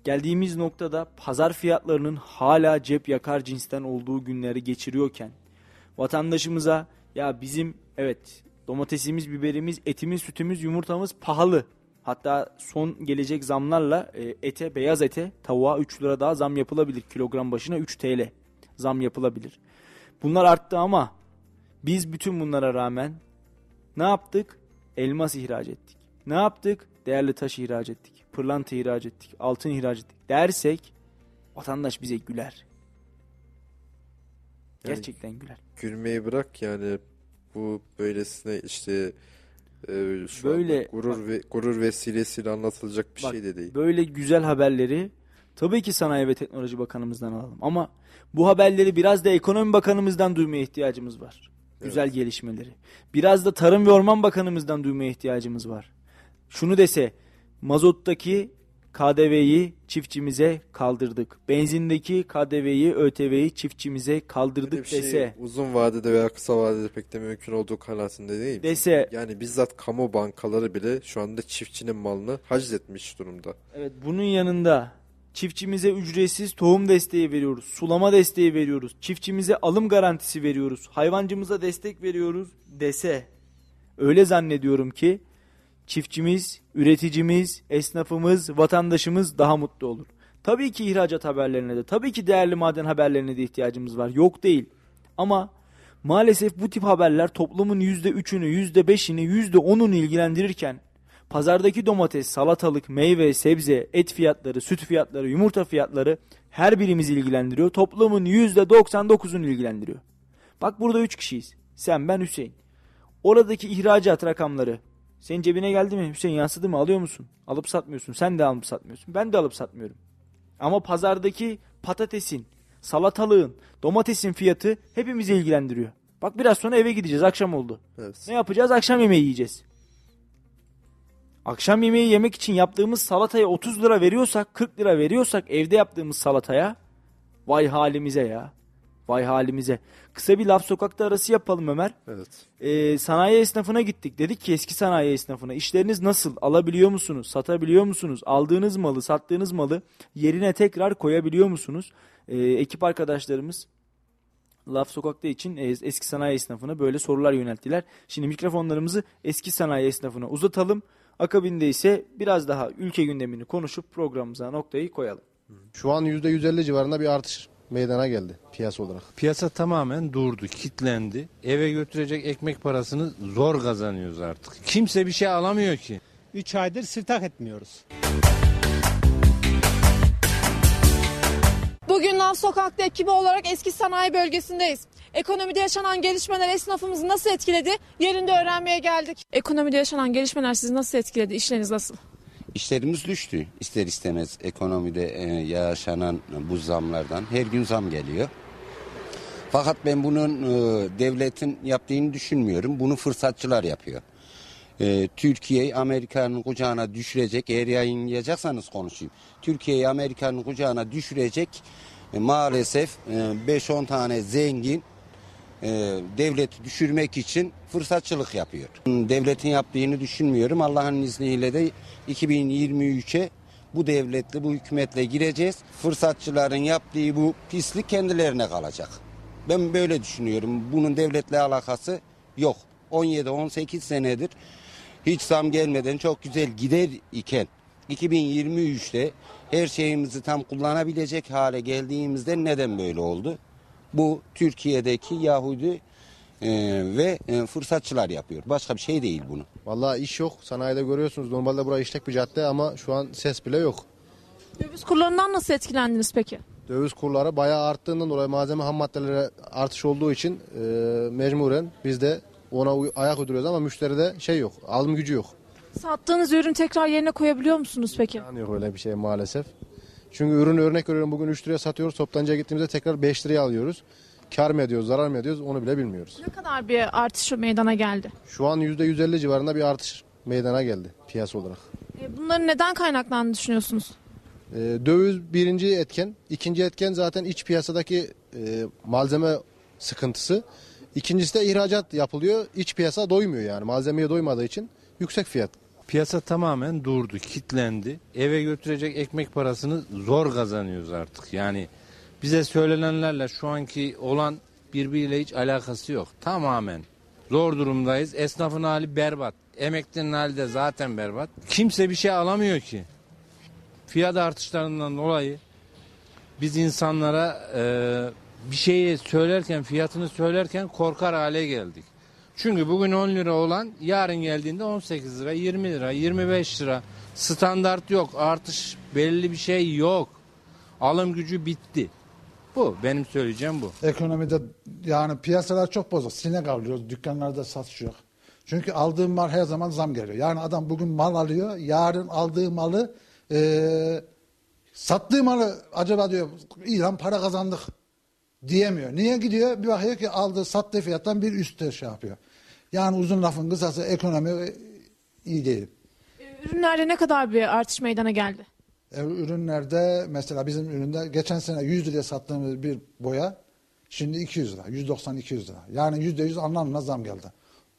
geldiğimiz noktada pazar fiyatlarının hala cep yakar cinsten olduğu günleri geçiriyorken vatandaşımıza ya bizim evet domatesimiz, biberimiz, etimiz, sütümüz, yumurtamız pahalı. Hatta son gelecek zamlarla e, ete, beyaz ete, tavuğa 3 lira daha zam yapılabilir. Kilogram başına 3 TL zam yapılabilir. Bunlar arttı ama biz bütün bunlara rağmen ne yaptık? Elmas ihraç ettik. Ne yaptık? Değerli taş ihraç ettik. Pırlanta ihraç ettik. Altın ihraç ettik dersek vatandaş bize güler. Gerçekten yani, güler. Gülmeyi bırak yani bu böylesine işte e, şu böyle gurur ve gurur vesilesiyle anlatılacak bir bak, şey de değil. Böyle güzel haberleri tabii ki Sanayi ve Teknoloji Bakanımızdan alalım ama bu haberleri biraz da Ekonomi Bakanımızdan duymaya ihtiyacımız var. Güzel evet. gelişmeleri. Biraz da Tarım ve Orman Bakanımızdan duymaya ihtiyacımız var. Şunu dese mazottaki KDV'yi çiftçimize kaldırdık. Benzindeki KDV'yi, ÖTV'yi çiftçimize kaldırdık şey dese. Uzun vadede veya kısa vadede pek de mümkün olduğu kanaatinde değil. Dese. Yani bizzat kamu bankaları bile şu anda çiftçinin malını haciz etmiş durumda. Evet bunun yanında çiftçimize ücretsiz tohum desteği veriyoruz. Sulama desteği veriyoruz. Çiftçimize alım garantisi veriyoruz. Hayvancımıza destek veriyoruz dese. Öyle zannediyorum ki çiftçimiz, üreticimiz, esnafımız, vatandaşımız daha mutlu olur. Tabii ki ihracat haberlerine de, tabii ki değerli maden haberlerine de ihtiyacımız var. Yok değil. Ama maalesef bu tip haberler toplumun %3'ünü, %5'ini, %10'unu ilgilendirirken pazardaki domates, salatalık, meyve, sebze, et fiyatları, süt fiyatları, yumurta fiyatları her birimizi ilgilendiriyor. Toplumun %99'unu ilgilendiriyor. Bak burada 3 kişiyiz. Sen, ben, Hüseyin. Oradaki ihracat rakamları senin cebine geldi mi? Hüseyin yansıdı mı? Alıyor musun? Alıp satmıyorsun. Sen de alıp satmıyorsun. Ben de alıp satmıyorum. Ama pazardaki patatesin, salatalığın, domatesin fiyatı hepimizi ilgilendiriyor. Bak biraz sonra eve gideceğiz. Akşam oldu. Evet. Ne yapacağız? Akşam yemeği yiyeceğiz. Akşam yemeği yemek için yaptığımız salataya 30 lira veriyorsak, 40 lira veriyorsak evde yaptığımız salataya vay halimize ya. Vay halimize. Kısa bir laf sokakta arası yapalım Ömer. Evet. Ee, sanayi esnafına gittik. Dedik ki eski sanayi esnafına işleriniz nasıl? Alabiliyor musunuz? Satabiliyor musunuz? Aldığınız malı, sattığınız malı yerine tekrar koyabiliyor musunuz? Ee, ekip arkadaşlarımız Laf Sokak'ta için eski sanayi esnafına böyle sorular yönelttiler. Şimdi mikrofonlarımızı eski sanayi esnafına uzatalım. Akabinde ise biraz daha ülke gündemini konuşup programımıza noktayı koyalım. Şu an %150 civarında bir artış meydana geldi piyasa olarak. Piyasa tamamen durdu, kitlendi. Eve götürecek ekmek parasını zor kazanıyoruz artık. Kimse bir şey alamıyor ki. 3 aydır sırtak etmiyoruz. Bugün Laf Sokak'ta ekibi olarak eski sanayi bölgesindeyiz. Ekonomide yaşanan gelişmeler esnafımızı nasıl etkiledi? Yerinde öğrenmeye geldik. Ekonomide yaşanan gelişmeler sizi nasıl etkiledi? İşleriniz nasıl? İşlerimiz düştü. İster istemez ekonomide e, yaşanan bu zamlardan her gün zam geliyor. Fakat ben bunun e, devletin yaptığını düşünmüyorum. Bunu fırsatçılar yapıyor. E, Türkiye'yi Amerika'nın kucağına düşürecek, eğer yayınlayacaksanız konuşayım. Türkiye'yi Amerika'nın kucağına düşürecek maalesef e, 5-10 tane zengin e, devleti düşürmek için fırsatçılık yapıyor. Devletin yaptığını düşünmüyorum. Allah'ın izniyle de 2023'e bu devletle, bu hükümetle gireceğiz. Fırsatçıların yaptığı bu pislik kendilerine kalacak. Ben böyle düşünüyorum. Bunun devletle alakası yok. 17-18 senedir hiç zam gelmeden çok güzel gider iken 2023'te her şeyimizi tam kullanabilecek hale geldiğimizde neden böyle oldu? Bu Türkiye'deki Yahudi e, ve e, fırsatçılar yapıyor. Başka bir şey değil bunu. Vallahi iş yok. Sanayide görüyorsunuz. Normalde burası işlek bir cadde ama şu an ses bile yok. Döviz kurlarından nasıl etkilendiniz peki? Döviz kurları bayağı arttığından dolayı malzeme ham maddelere artış olduğu için e, mecburen biz de ona ayak uyduruyoruz ama müşteride şey yok. Alım gücü yok. Sattığınız ürün tekrar yerine koyabiliyor musunuz peki? Yani yok öyle bir şey maalesef. Çünkü ürün örnek veriyorum bugün 3 liraya satıyoruz. Toptancıya gittiğimizde tekrar 5 liraya alıyoruz. Kar mı ediyoruz, zarar mı ediyoruz onu bile bilmiyoruz. Ne kadar bir artış meydana geldi? Şu an %150 civarında bir artış meydana geldi piyasa olarak. E, Bunların neden kaynaklandığını düşünüyorsunuz? Ee, döviz birinci etken. ikinci etken zaten iç piyasadaki e, malzeme sıkıntısı. İkincisi de ihracat yapılıyor. İç piyasa doymuyor yani. Malzemeye doymadığı için yüksek fiyat. Piyasa tamamen durdu, kitlendi. Eve götürecek ekmek parasını zor kazanıyoruz artık. Yani bize söylenenlerle şu anki olan birbiriyle hiç alakası yok. Tamamen zor durumdayız. Esnafın hali berbat. Emeklinin hali de zaten berbat. Kimse bir şey alamıyor ki. Fiyat artışlarından dolayı biz insanlara e, bir şeyi söylerken, fiyatını söylerken korkar hale geldik. Çünkü bugün 10 lira olan yarın geldiğinde 18 lira, 20 lira, 25 lira. Standart yok, artış belli bir şey yok. Alım gücü bitti. Bu benim söyleyeceğim bu. Ekonomide yani piyasalar çok bozuk. Sinek avlıyoruz. Dükkanlarda satış yok. Çünkü aldığım mal her zaman zam geliyor. Yani adam bugün mal alıyor. Yarın aldığı malı eee sattığı malı acaba diyor iyi lan para kazandık diyemiyor. Niye gidiyor? Bir bakıyor ki aldığı sattığı fiyattan bir üstte şey yapıyor. Yani uzun lafın kısası ekonomi iyi değil. Ürünlerde ne kadar bir artış meydana geldi? E, ürünlerde mesela bizim üründe geçen sene 100 liraya sattığımız bir boya şimdi 200 lira, 190-200 lira. Yani %100 anlamına zam geldi.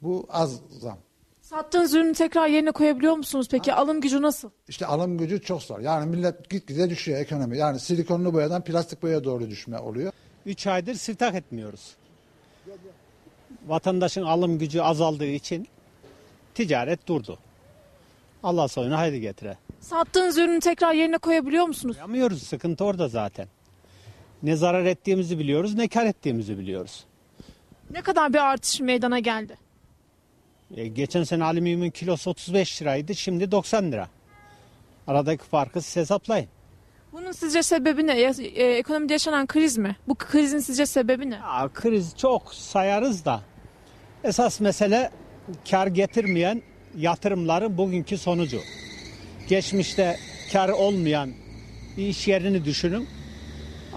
Bu az zam. Sattığınız ürünü tekrar yerine koyabiliyor musunuz peki? Alım gücü nasıl? İşte alım gücü çok zor. Yani millet gitgide düşüyor ekonomi. Yani silikonlu boyadan plastik boyaya doğru düşme oluyor. 3 aydır sırtak etmiyoruz. Vatandaşın alım gücü azaldığı için ticaret durdu. Allah sonuna haydi getire. Sattığınız ürünü tekrar yerine koyabiliyor musunuz? Yapamıyoruz. Sıkıntı orada zaten. Ne zarar ettiğimizi biliyoruz ne kar ettiğimizi biliyoruz. Ne kadar bir artış meydana geldi? E, geçen sene alüminyumun kilosu 35 liraydı şimdi 90 lira. Aradaki farkı siz hesaplayın. Bunun sizce sebebi ne? E, ekonomide yaşanan kriz mi? Bu krizin sizce sebebi ne? Ya, kriz çok sayarız da esas mesele kar getirmeyen yatırımların bugünkü sonucu. Geçmişte kar olmayan iş yerini düşünün.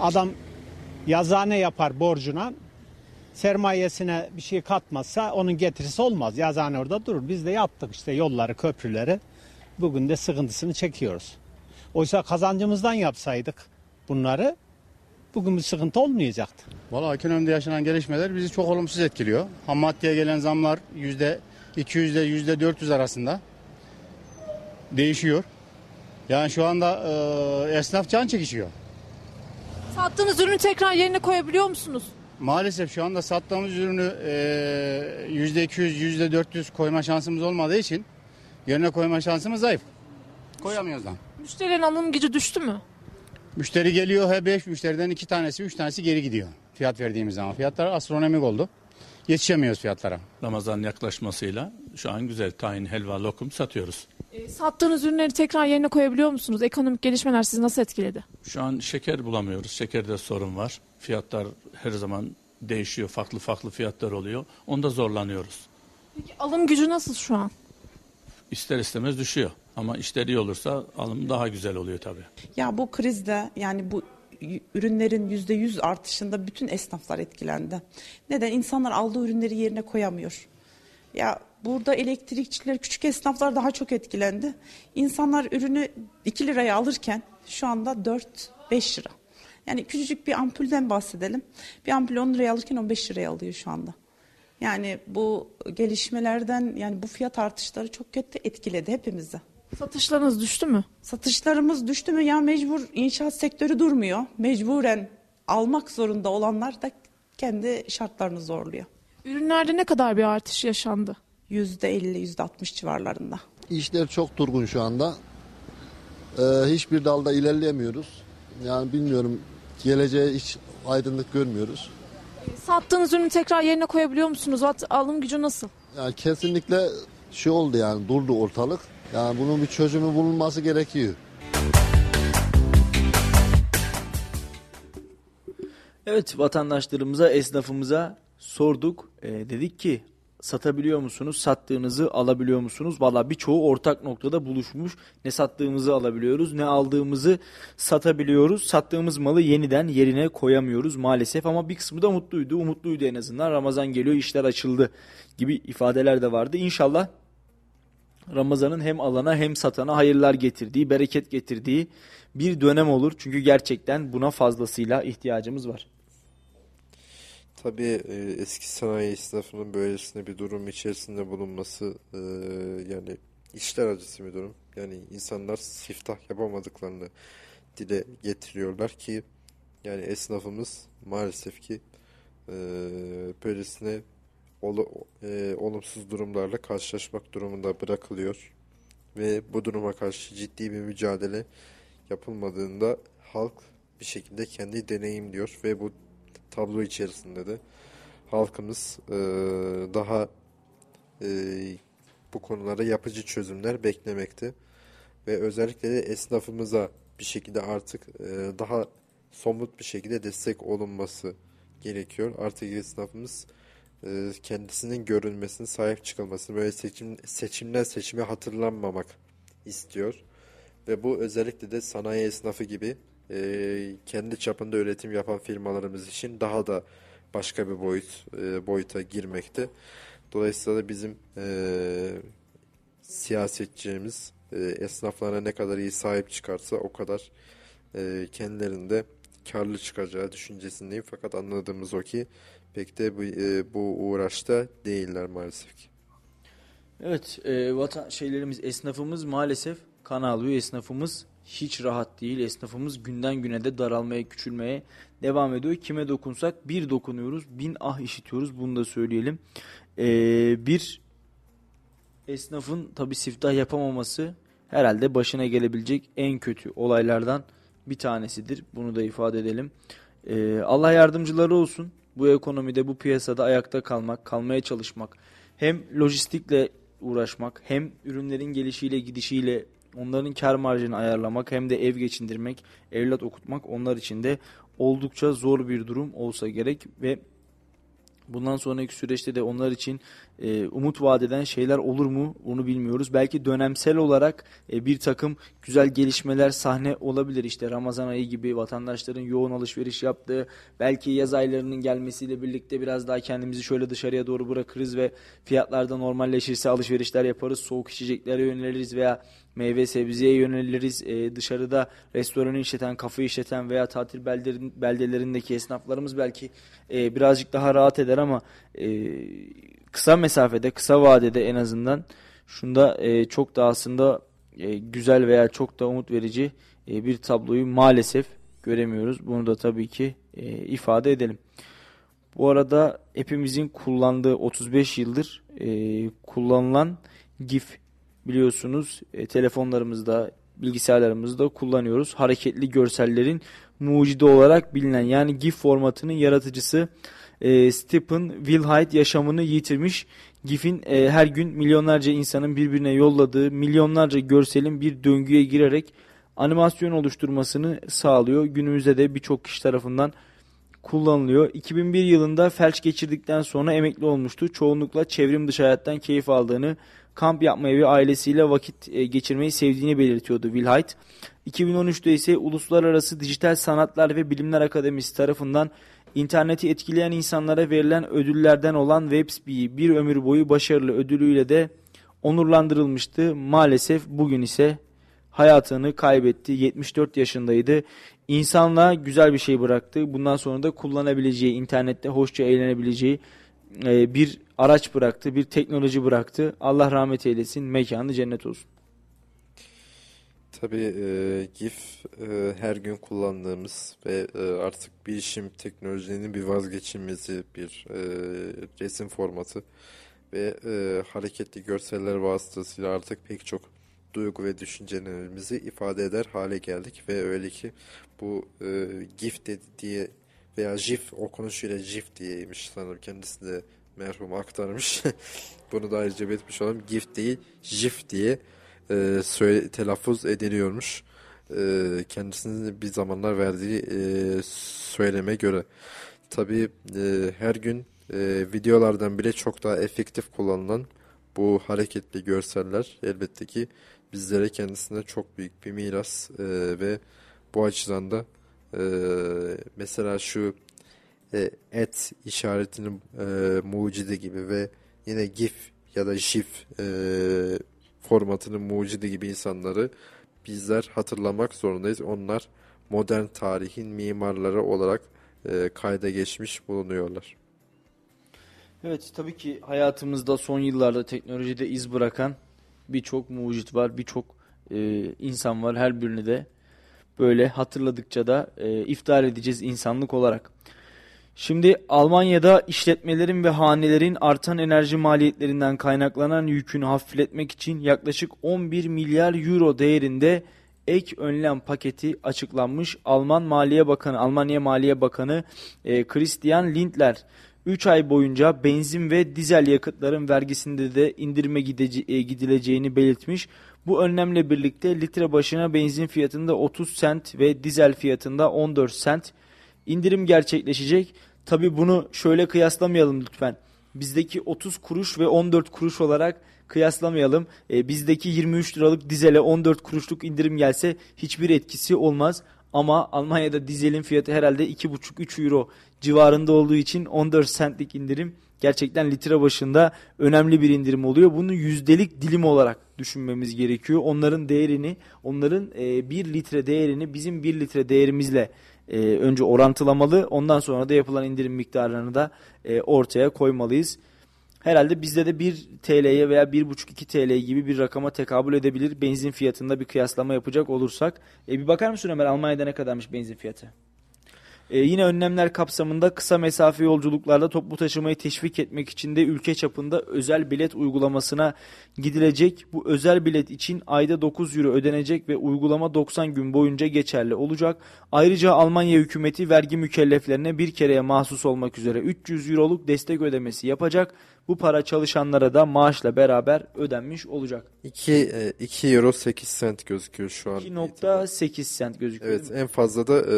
Adam yazane yapar borcuna. Sermayesine bir şey katmazsa onun getirisi olmaz. Yazane orada durur. Biz de yaptık işte yolları, köprüleri. Bugün de sıkıntısını çekiyoruz. Oysa kazancımızdan yapsaydık bunları bugün bir sıkıntı olmayacaktı. Valla ekonomide yaşanan gelişmeler bizi çok olumsuz etkiliyor. Ham maddeye gelen zamlar yüzde 200 ile yüzde 400 arasında değişiyor. Yani şu anda e, esnaf can çekişiyor. Sattığınız ürünü tekrar yerine koyabiliyor musunuz? Maalesef şu anda sattığımız ürünü e, yüzde 200, yüzde 400 koyma şansımız olmadığı için yerine koyma şansımız zayıf. Koyamıyoruz lan. Müşterilerin alım gücü düştü mü? Müşteri geliyor, he 5 müşteriden 2 tanesi, 3 tanesi geri gidiyor. Fiyat verdiğimiz zaman. Fiyatlar astronomik oldu. Yetişemiyoruz fiyatlara. Ramazan yaklaşmasıyla şu an güzel tahin, helva, lokum satıyoruz. E, sattığınız ürünleri tekrar yerine koyabiliyor musunuz? Ekonomik gelişmeler sizi nasıl etkiledi? Şu an şeker bulamıyoruz. Şekerde sorun var. Fiyatlar her zaman değişiyor. Farklı farklı fiyatlar oluyor. Onda zorlanıyoruz. Peki alım gücü nasıl şu an? İster istemez düşüyor. Ama işleri olursa alım daha güzel oluyor tabii. Ya bu krizde yani bu ürünlerin yüzde yüz artışında bütün esnaflar etkilendi. Neden? İnsanlar aldığı ürünleri yerine koyamıyor. Ya burada elektrikçiler, küçük esnaflar daha çok etkilendi. İnsanlar ürünü 2 liraya alırken şu anda 4-5 lira. Yani küçücük bir ampulden bahsedelim. Bir ampul 10 liraya alırken 15 liraya alıyor şu anda. Yani bu gelişmelerden yani bu fiyat artışları çok kötü etkiledi hepimizi. Satışlarınız düştü mü? Satışlarımız düştü mü? Ya mecbur inşaat sektörü durmuyor. Mecburen almak zorunda olanlar da kendi şartlarını zorluyor. Ürünlerde ne kadar bir artış yaşandı? %50, %60 civarlarında. İşler çok durgun şu anda. Ee, hiçbir dalda ilerleyemiyoruz. Yani bilmiyorum geleceğe hiç aydınlık görmüyoruz. E, Sattığınız ürünü tekrar yerine koyabiliyor musunuz? At- Alım gücü nasıl? Yani kesinlikle şey oldu yani durdu ortalık. Yani bunun bir çözümü bulunması gerekiyor. Evet vatandaşlarımıza, esnafımıza sorduk. Ee, dedik ki satabiliyor musunuz? Sattığınızı alabiliyor musunuz? Valla birçoğu ortak noktada buluşmuş. Ne sattığımızı alabiliyoruz, ne aldığımızı satabiliyoruz. Sattığımız malı yeniden yerine koyamıyoruz maalesef ama bir kısmı da mutluydu. Umutluydu en azından. Ramazan geliyor, işler açıldı gibi ifadeler de vardı. İnşallah Ramazan'ın hem alana hem satana hayırlar getirdiği, bereket getirdiği bir dönem olur. Çünkü gerçekten buna fazlasıyla ihtiyacımız var. Tabii e, eski sanayi esnafının böylesine bir durum içerisinde bulunması e, yani işler acısı bir durum. Yani insanlar siftah yapamadıklarını dile getiriyorlar ki yani esnafımız maalesef ki e, böylesine olu- e, olumsuz durumlarla karşılaşmak durumunda bırakılıyor. Ve bu duruma karşı ciddi bir mücadele yapılmadığında halk bir şekilde kendi deneyimliyor ve bu tablo içerisinde de halkımız e, daha e, bu konulara yapıcı çözümler beklemekte. Ve özellikle de esnafımıza bir şekilde artık e, daha somut bir şekilde destek olunması gerekiyor. Artık esnafımız e, kendisinin görülmesini, sahip çıkılmasını, böyle seçim, seçimden seçime hatırlanmamak istiyor. Ve bu özellikle de sanayi esnafı gibi e, kendi çapında üretim yapan firmalarımız için daha da başka bir boyut e, boyuta girmekte. Dolayısıyla da bizim e, siyasetçimiz e, esnaflarına ne kadar iyi sahip çıkarsa o kadar e, kendilerinde karlı çıkacağı düşüncesindeyim. Fakat anladığımız o ki pek de bu, e, bu uğraşta değiller maalesef ki. Evet, e, vatan şeylerimiz, esnafımız maalesef kan. Esnafımız hiç rahat değil. Esnafımız günden güne de daralmaya, küçülmeye devam ediyor. Kime dokunsak bir dokunuyoruz, bin ah işitiyoruz. Bunu da söyleyelim. E, bir esnafın tabi siftah yapamaması herhalde başına gelebilecek en kötü olaylardan bir tanesidir. Bunu da ifade edelim. E, Allah yardımcıları olsun. Bu ekonomide, bu piyasada ayakta kalmak, kalmaya çalışmak. Hem lojistikle uğraşmak, hem ürünlerin gelişiyle gidişiyle onların kar marjını ayarlamak, hem de ev geçindirmek, evlat okutmak onlar için de oldukça zor bir durum olsa gerek ve bundan sonraki süreçte de onlar için e, umut vadeden şeyler olur mu onu bilmiyoruz. Belki dönemsel olarak e, bir takım güzel gelişmeler sahne olabilir. İşte Ramazan ayı gibi vatandaşların yoğun alışveriş yaptığı, belki yaz aylarının gelmesiyle birlikte biraz daha kendimizi şöyle dışarıya doğru bırakırız ve fiyatlarda normalleşirse alışverişler yaparız. Soğuk içeceklere yöneliriz veya meyve sebzeye yöneliriz. E, dışarıda restoranı işleten, kafe işleten veya tatil beldelerin, beldelerindeki esnaflarımız belki e, birazcık daha rahat eder ama e, kısa mesafede, kısa vadede en azından şunda e, çok da aslında e, güzel veya çok da umut verici e, bir tabloyu maalesef göremiyoruz. Bunu da tabii ki e, ifade edelim. Bu arada hepimizin kullandığı 35 yıldır e, kullanılan GIF biliyorsunuz e, telefonlarımızda, bilgisayarlarımızda kullanıyoruz. Hareketli görsellerin mucidi olarak bilinen yani GIF formatının yaratıcısı e, Stephen Wilhite yaşamını yitirmiş. GIF'in e, her gün milyonlarca insanın birbirine yolladığı milyonlarca görselin bir döngüye girerek animasyon oluşturmasını sağlıyor. Günümüzde de birçok kişi tarafından kullanılıyor. 2001 yılında felç geçirdikten sonra emekli olmuştu. Çoğunlukla çevrim dışı hayattan keyif aldığını, kamp yapmayı ve ailesiyle vakit e, geçirmeyi sevdiğini belirtiyordu Wilhite. 2013'te ise Uluslararası Dijital Sanatlar ve Bilimler Akademisi tarafından interneti etkileyen insanlara verilen ödüllerden olan Websby'yi bir ömür boyu başarılı ödülüyle de onurlandırılmıştı. Maalesef bugün ise hayatını kaybetti. 74 yaşındaydı. İnsanlığa güzel bir şey bıraktı. Bundan sonra da kullanabileceği, internette hoşça eğlenebileceği e, bir araç bıraktı, bir teknoloji bıraktı. Allah rahmet eylesin, mekanı cennet olsun. Tabii e, GIF e, her gün kullandığımız ve e, artık bilişim teknolojinin bir vazgeçilmezi bir e, resim formatı ve e, hareketli görseller vasıtasıyla artık pek çok duygu ve düşüncelerimizi ifade eder hale geldik ve öyle ki bu e, GIF de, diye veya GIF okunuşuyla GIF diyeymiş sanırım kendisi de merhum aktarmış. Bunu da ayrıca belirtmiş olalım. GIF değil GIF diye e, söyle, telaffuz ediliyormuş. E, kendisinin bir zamanlar verdiği e, söyleme göre. Tabi e, her gün e, videolardan bile çok daha efektif kullanılan bu hareketli görseller elbette ki bizlere kendisinde çok büyük bir miras e, ve bu açıdan da e, mesela şu e, et işaretinin e, mucidi gibi ve yine GIF ya da GIF e, formatının mucidi gibi insanları bizler hatırlamak zorundayız. Onlar modern tarihin mimarları olarak e, kayda geçmiş bulunuyorlar. Evet tabii ki hayatımızda son yıllarda teknolojide iz bırakan birçok mucit var, birçok e, insan var. Her birini de böyle hatırladıkça da e, iftihar edeceğiz insanlık olarak. Şimdi Almanya'da işletmelerin ve hanelerin artan enerji maliyetlerinden kaynaklanan yükünü hafifletmek için yaklaşık 11 milyar euro değerinde ek önlem paketi açıklanmış. Alman Maliye Bakanı, Almanya Maliye Bakanı e, Christian Lindner 3 ay boyunca benzin ve dizel yakıtların vergisinde de indirime e, gidileceğini belirtmiş. Bu önlemle birlikte litre başına benzin fiyatında 30 sent ve dizel fiyatında 14 sent indirim gerçekleşecek. Tabi bunu şöyle kıyaslamayalım lütfen. Bizdeki 30 kuruş ve 14 kuruş olarak kıyaslamayalım. E, bizdeki 23 liralık dizele 14 kuruşluk indirim gelse hiçbir etkisi olmaz. Ama Almanya'da dizelin fiyatı herhalde 2,5-3 euro civarında olduğu için 14 centlik indirim gerçekten litre başında önemli bir indirim oluyor. Bunu yüzdelik dilim olarak düşünmemiz gerekiyor. Onların değerini, onların e, 1 litre değerini bizim 1 litre değerimizle e, önce orantılamalı. Ondan sonra da yapılan indirim miktarlarını da e, ortaya koymalıyız. Herhalde bizde de 1 TL'ye veya 1,5-2 TL gibi bir rakama tekabül edebilir. Benzin fiyatında bir kıyaslama yapacak olursak. E, bir bakar mısın Ömer Almanya'da ne kadarmış benzin fiyatı? Ee, yine önlemler kapsamında kısa mesafe yolculuklarda toplu taşımayı teşvik etmek için de ülke çapında özel bilet uygulamasına gidilecek. Bu özel bilet için ayda 9 euro ödenecek ve uygulama 90 gün boyunca geçerli olacak. Ayrıca Almanya hükümeti vergi mükelleflerine bir kereye mahsus olmak üzere 300 euroluk destek ödemesi yapacak. Bu para çalışanlara da maaşla beraber ödenmiş olacak. 2, 2 euro 8 sent gözüküyor şu an. 2.8 sent gözüküyor. Evet en fazla da e,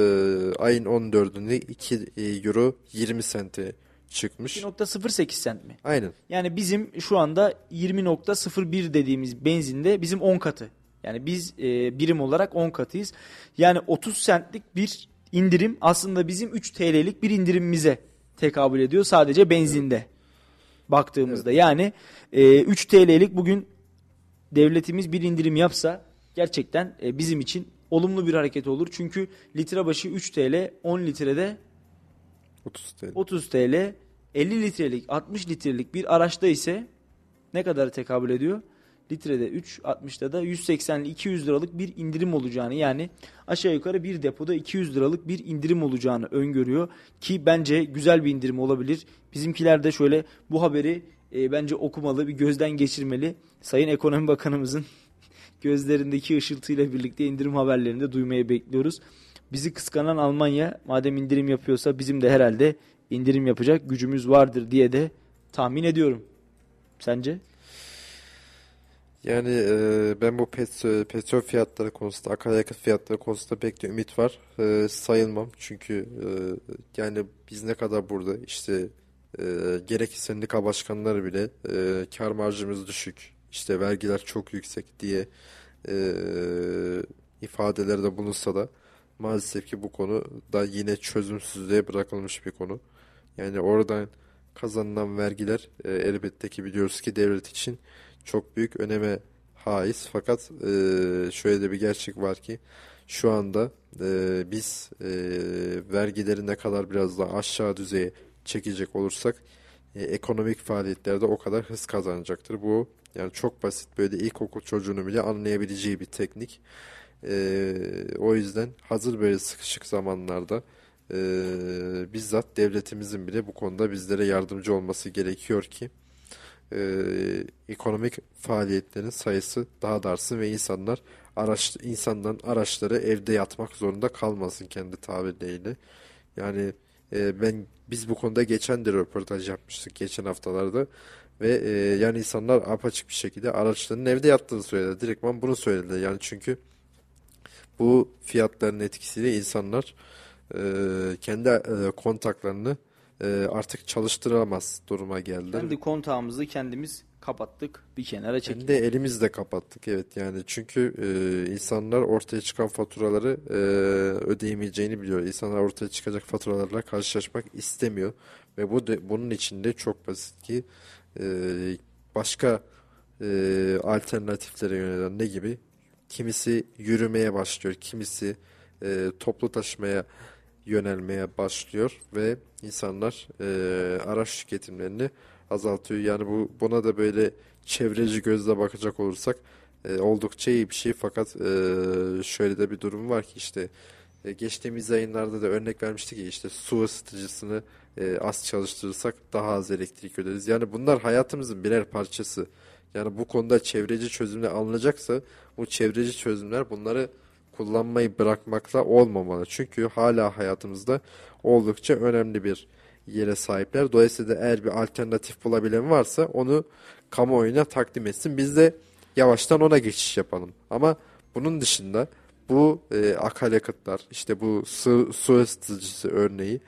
ayın 14'ünde 2 euro 20 sente çıkmış. 2.08 sent mi? Aynen. Yani bizim şu anda 20.01 dediğimiz benzinde bizim 10 katı. Yani biz e, birim olarak 10 katıyız. Yani 30 centlik bir indirim aslında bizim 3 TL'lik bir indirimimize tekabül ediyor sadece benzinde baktığımızda. Yani e, 3 TL'lik bugün devletimiz bir indirim yapsa gerçekten e, bizim için olumlu bir hareket olur. Çünkü litre başı 3 TL 10 litrede 30 TL. 30 TL 50 litrelik 60 litrelik bir araçta ise ne kadar tekabül ediyor? Litrede 3 60'da da 180 200 liralık bir indirim olacağını yani aşağı yukarı bir depoda 200 liralık bir indirim olacağını öngörüyor ki bence güzel bir indirim olabilir. Bizimkiler de şöyle bu haberi e, bence okumalı bir gözden geçirmeli. Sayın Ekonomi Bakanımızın gözlerindeki ışıltıyla birlikte indirim haberlerini de duymaya bekliyoruz. Bizi kıskanan Almanya madem indirim yapıyorsa bizim de herhalde indirim yapacak gücümüz vardır diye de tahmin ediyorum. Sence? Yani e, ben bu petrol, petrol fiyatları konusunda, akaryakıt fiyatları konusunda pek de ümit var. E, sayılmam çünkü e, yani biz ne kadar burada işte e, gerek sendika başkanları bile e, kar marjımız düşük, işte vergiler çok yüksek diye e, ifadelerde bulunsa da maalesef ki bu konu da yine çözümsüzlüğe bırakılmış bir konu. Yani oradan kazanılan vergiler e, elbette ki biliyoruz ki devlet için çok büyük öneme haiz. Fakat e, şöyle de bir gerçek var ki şu anda e, biz e, vergileri ne kadar biraz daha aşağı düzeye çekecek olursak e, ekonomik faaliyetlerde o kadar hız kazanacaktır. Bu yani çok basit böyle ilkokul çocuğunu bile anlayabileceği bir teknik. E, o yüzden hazır böyle sıkışık zamanlarda e, bizzat devletimizin bile bu konuda bizlere yardımcı olması gerekiyor ki e, ekonomik faaliyetlerin sayısı daha da ve insanlar araç insanların araçları evde yatmak zorunda kalmasın kendi tabirleriyle. Yani e, ben biz bu konuda geçen de röportaj yapmıştık geçen haftalarda ve e, yani insanlar apaçık bir şekilde araçlarının evde yattığını söyledi. Direktman bunu söyledi. Yani çünkü bu fiyatların etkisiyle insanlar e, kendi e, kontaklarını e, artık çalıştıramaz duruma geldi. Kendi kontağımızı kendimiz kapattık bir kenara çektik. Kendi elimizle kapattık evet yani çünkü e, insanlar ortaya çıkan faturaları e, ödeyemeyeceğini biliyor. İnsanlar ortaya çıkacak faturalarla karşılaşmak istemiyor ve bu de, bunun içinde çok basit ki e, başka e, alternatiflere yönelen ne gibi? Kimisi yürümeye başlıyor, kimisi e, toplu taşımaya yönelmeye başlıyor ve insanlar e, araç tüketimlerini azaltıyor. Yani bu buna da böyle çevreci gözle bakacak olursak e, oldukça iyi bir şey fakat e, şöyle de bir durum var ki işte e, geçtiğimiz yayınlarda da örnek vermiştik ki işte su ısıtıcısını e, az çalıştırırsak daha az elektrik öderiz. Yani bunlar hayatımızın birer parçası. Yani bu konuda çevreci çözümler alınacaksa bu çevreci çözümler bunları kullanmayı bırakmakla olmamalı. Çünkü hala hayatımızda oldukça önemli bir yere sahipler. Dolayısıyla eğer bir alternatif bulabilen varsa onu kamuoyuna takdim etsin. Biz de yavaştan ona geçiş yapalım. Ama bunun dışında bu e, akaryakıtlar, işte bu su, su ısıtıcısı örneği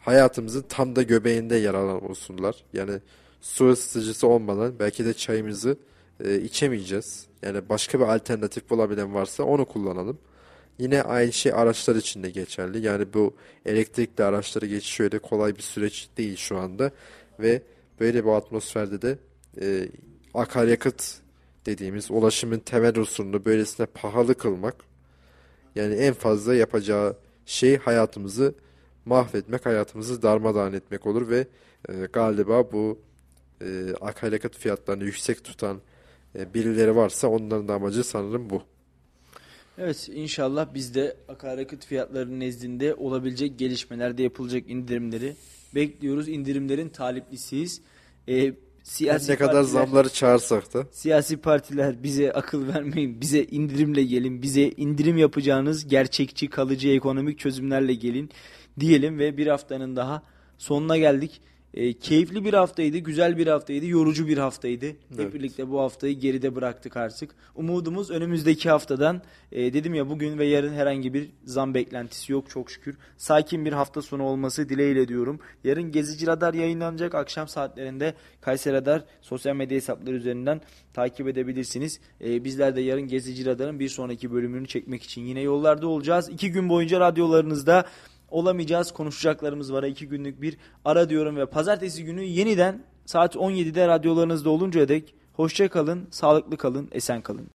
hayatımızın tam da göbeğinde yer alan unsurlar. Yani su ısıtıcısı olmadan belki de çayımızı e, içemeyeceğiz. Yani başka bir alternatif bulabilen varsa onu kullanalım. Yine aynı şey araçlar için de geçerli. Yani bu elektrikli araçlara geçiş öyle kolay bir süreç değil şu anda. Ve böyle bir atmosferde de e, akaryakıt dediğimiz ulaşımın temel unsurunu böylesine pahalı kılmak yani en fazla yapacağı şey hayatımızı mahvetmek, hayatımızı darmadağın etmek olur ve e, galiba bu e, akaryakıt fiyatlarını yüksek tutan birileri varsa onların da amacı sanırım bu. Evet inşallah biz de akaryakıt fiyatlarının nezdinde olabilecek gelişmelerde yapılacak indirimleri bekliyoruz. İndirimlerin taliplisiyiz. Ee, siyasi ne kadar zamları çağırsak da. Siyasi partiler bize akıl vermeyin, bize indirimle gelin, bize indirim yapacağınız gerçekçi kalıcı ekonomik çözümlerle gelin diyelim ve bir haftanın daha sonuna geldik. E, keyifli bir haftaydı, güzel bir haftaydı, yorucu bir haftaydı. Hep Evet. birlikte bu haftayı geride bıraktık artık. Umudumuz önümüzdeki haftadan e, dedim ya bugün ve yarın herhangi bir zam beklentisi yok çok şükür. Sakin bir hafta sonu olması dileğiyle diyorum. Yarın Gezici Radar yayınlanacak akşam saatlerinde Kayseri Radar sosyal medya hesapları üzerinden takip edebilirsiniz. E, bizler de yarın Gezici Radar'ın bir sonraki bölümünü çekmek için yine yollarda olacağız. İki gün boyunca radyolarınızda olamayacağız. Konuşacaklarımız var. iki günlük bir ara diyorum ve pazartesi günü yeniden saat 17'de radyolarınızda oluncaya dek hoşça kalın, sağlıklı kalın, esen kalın.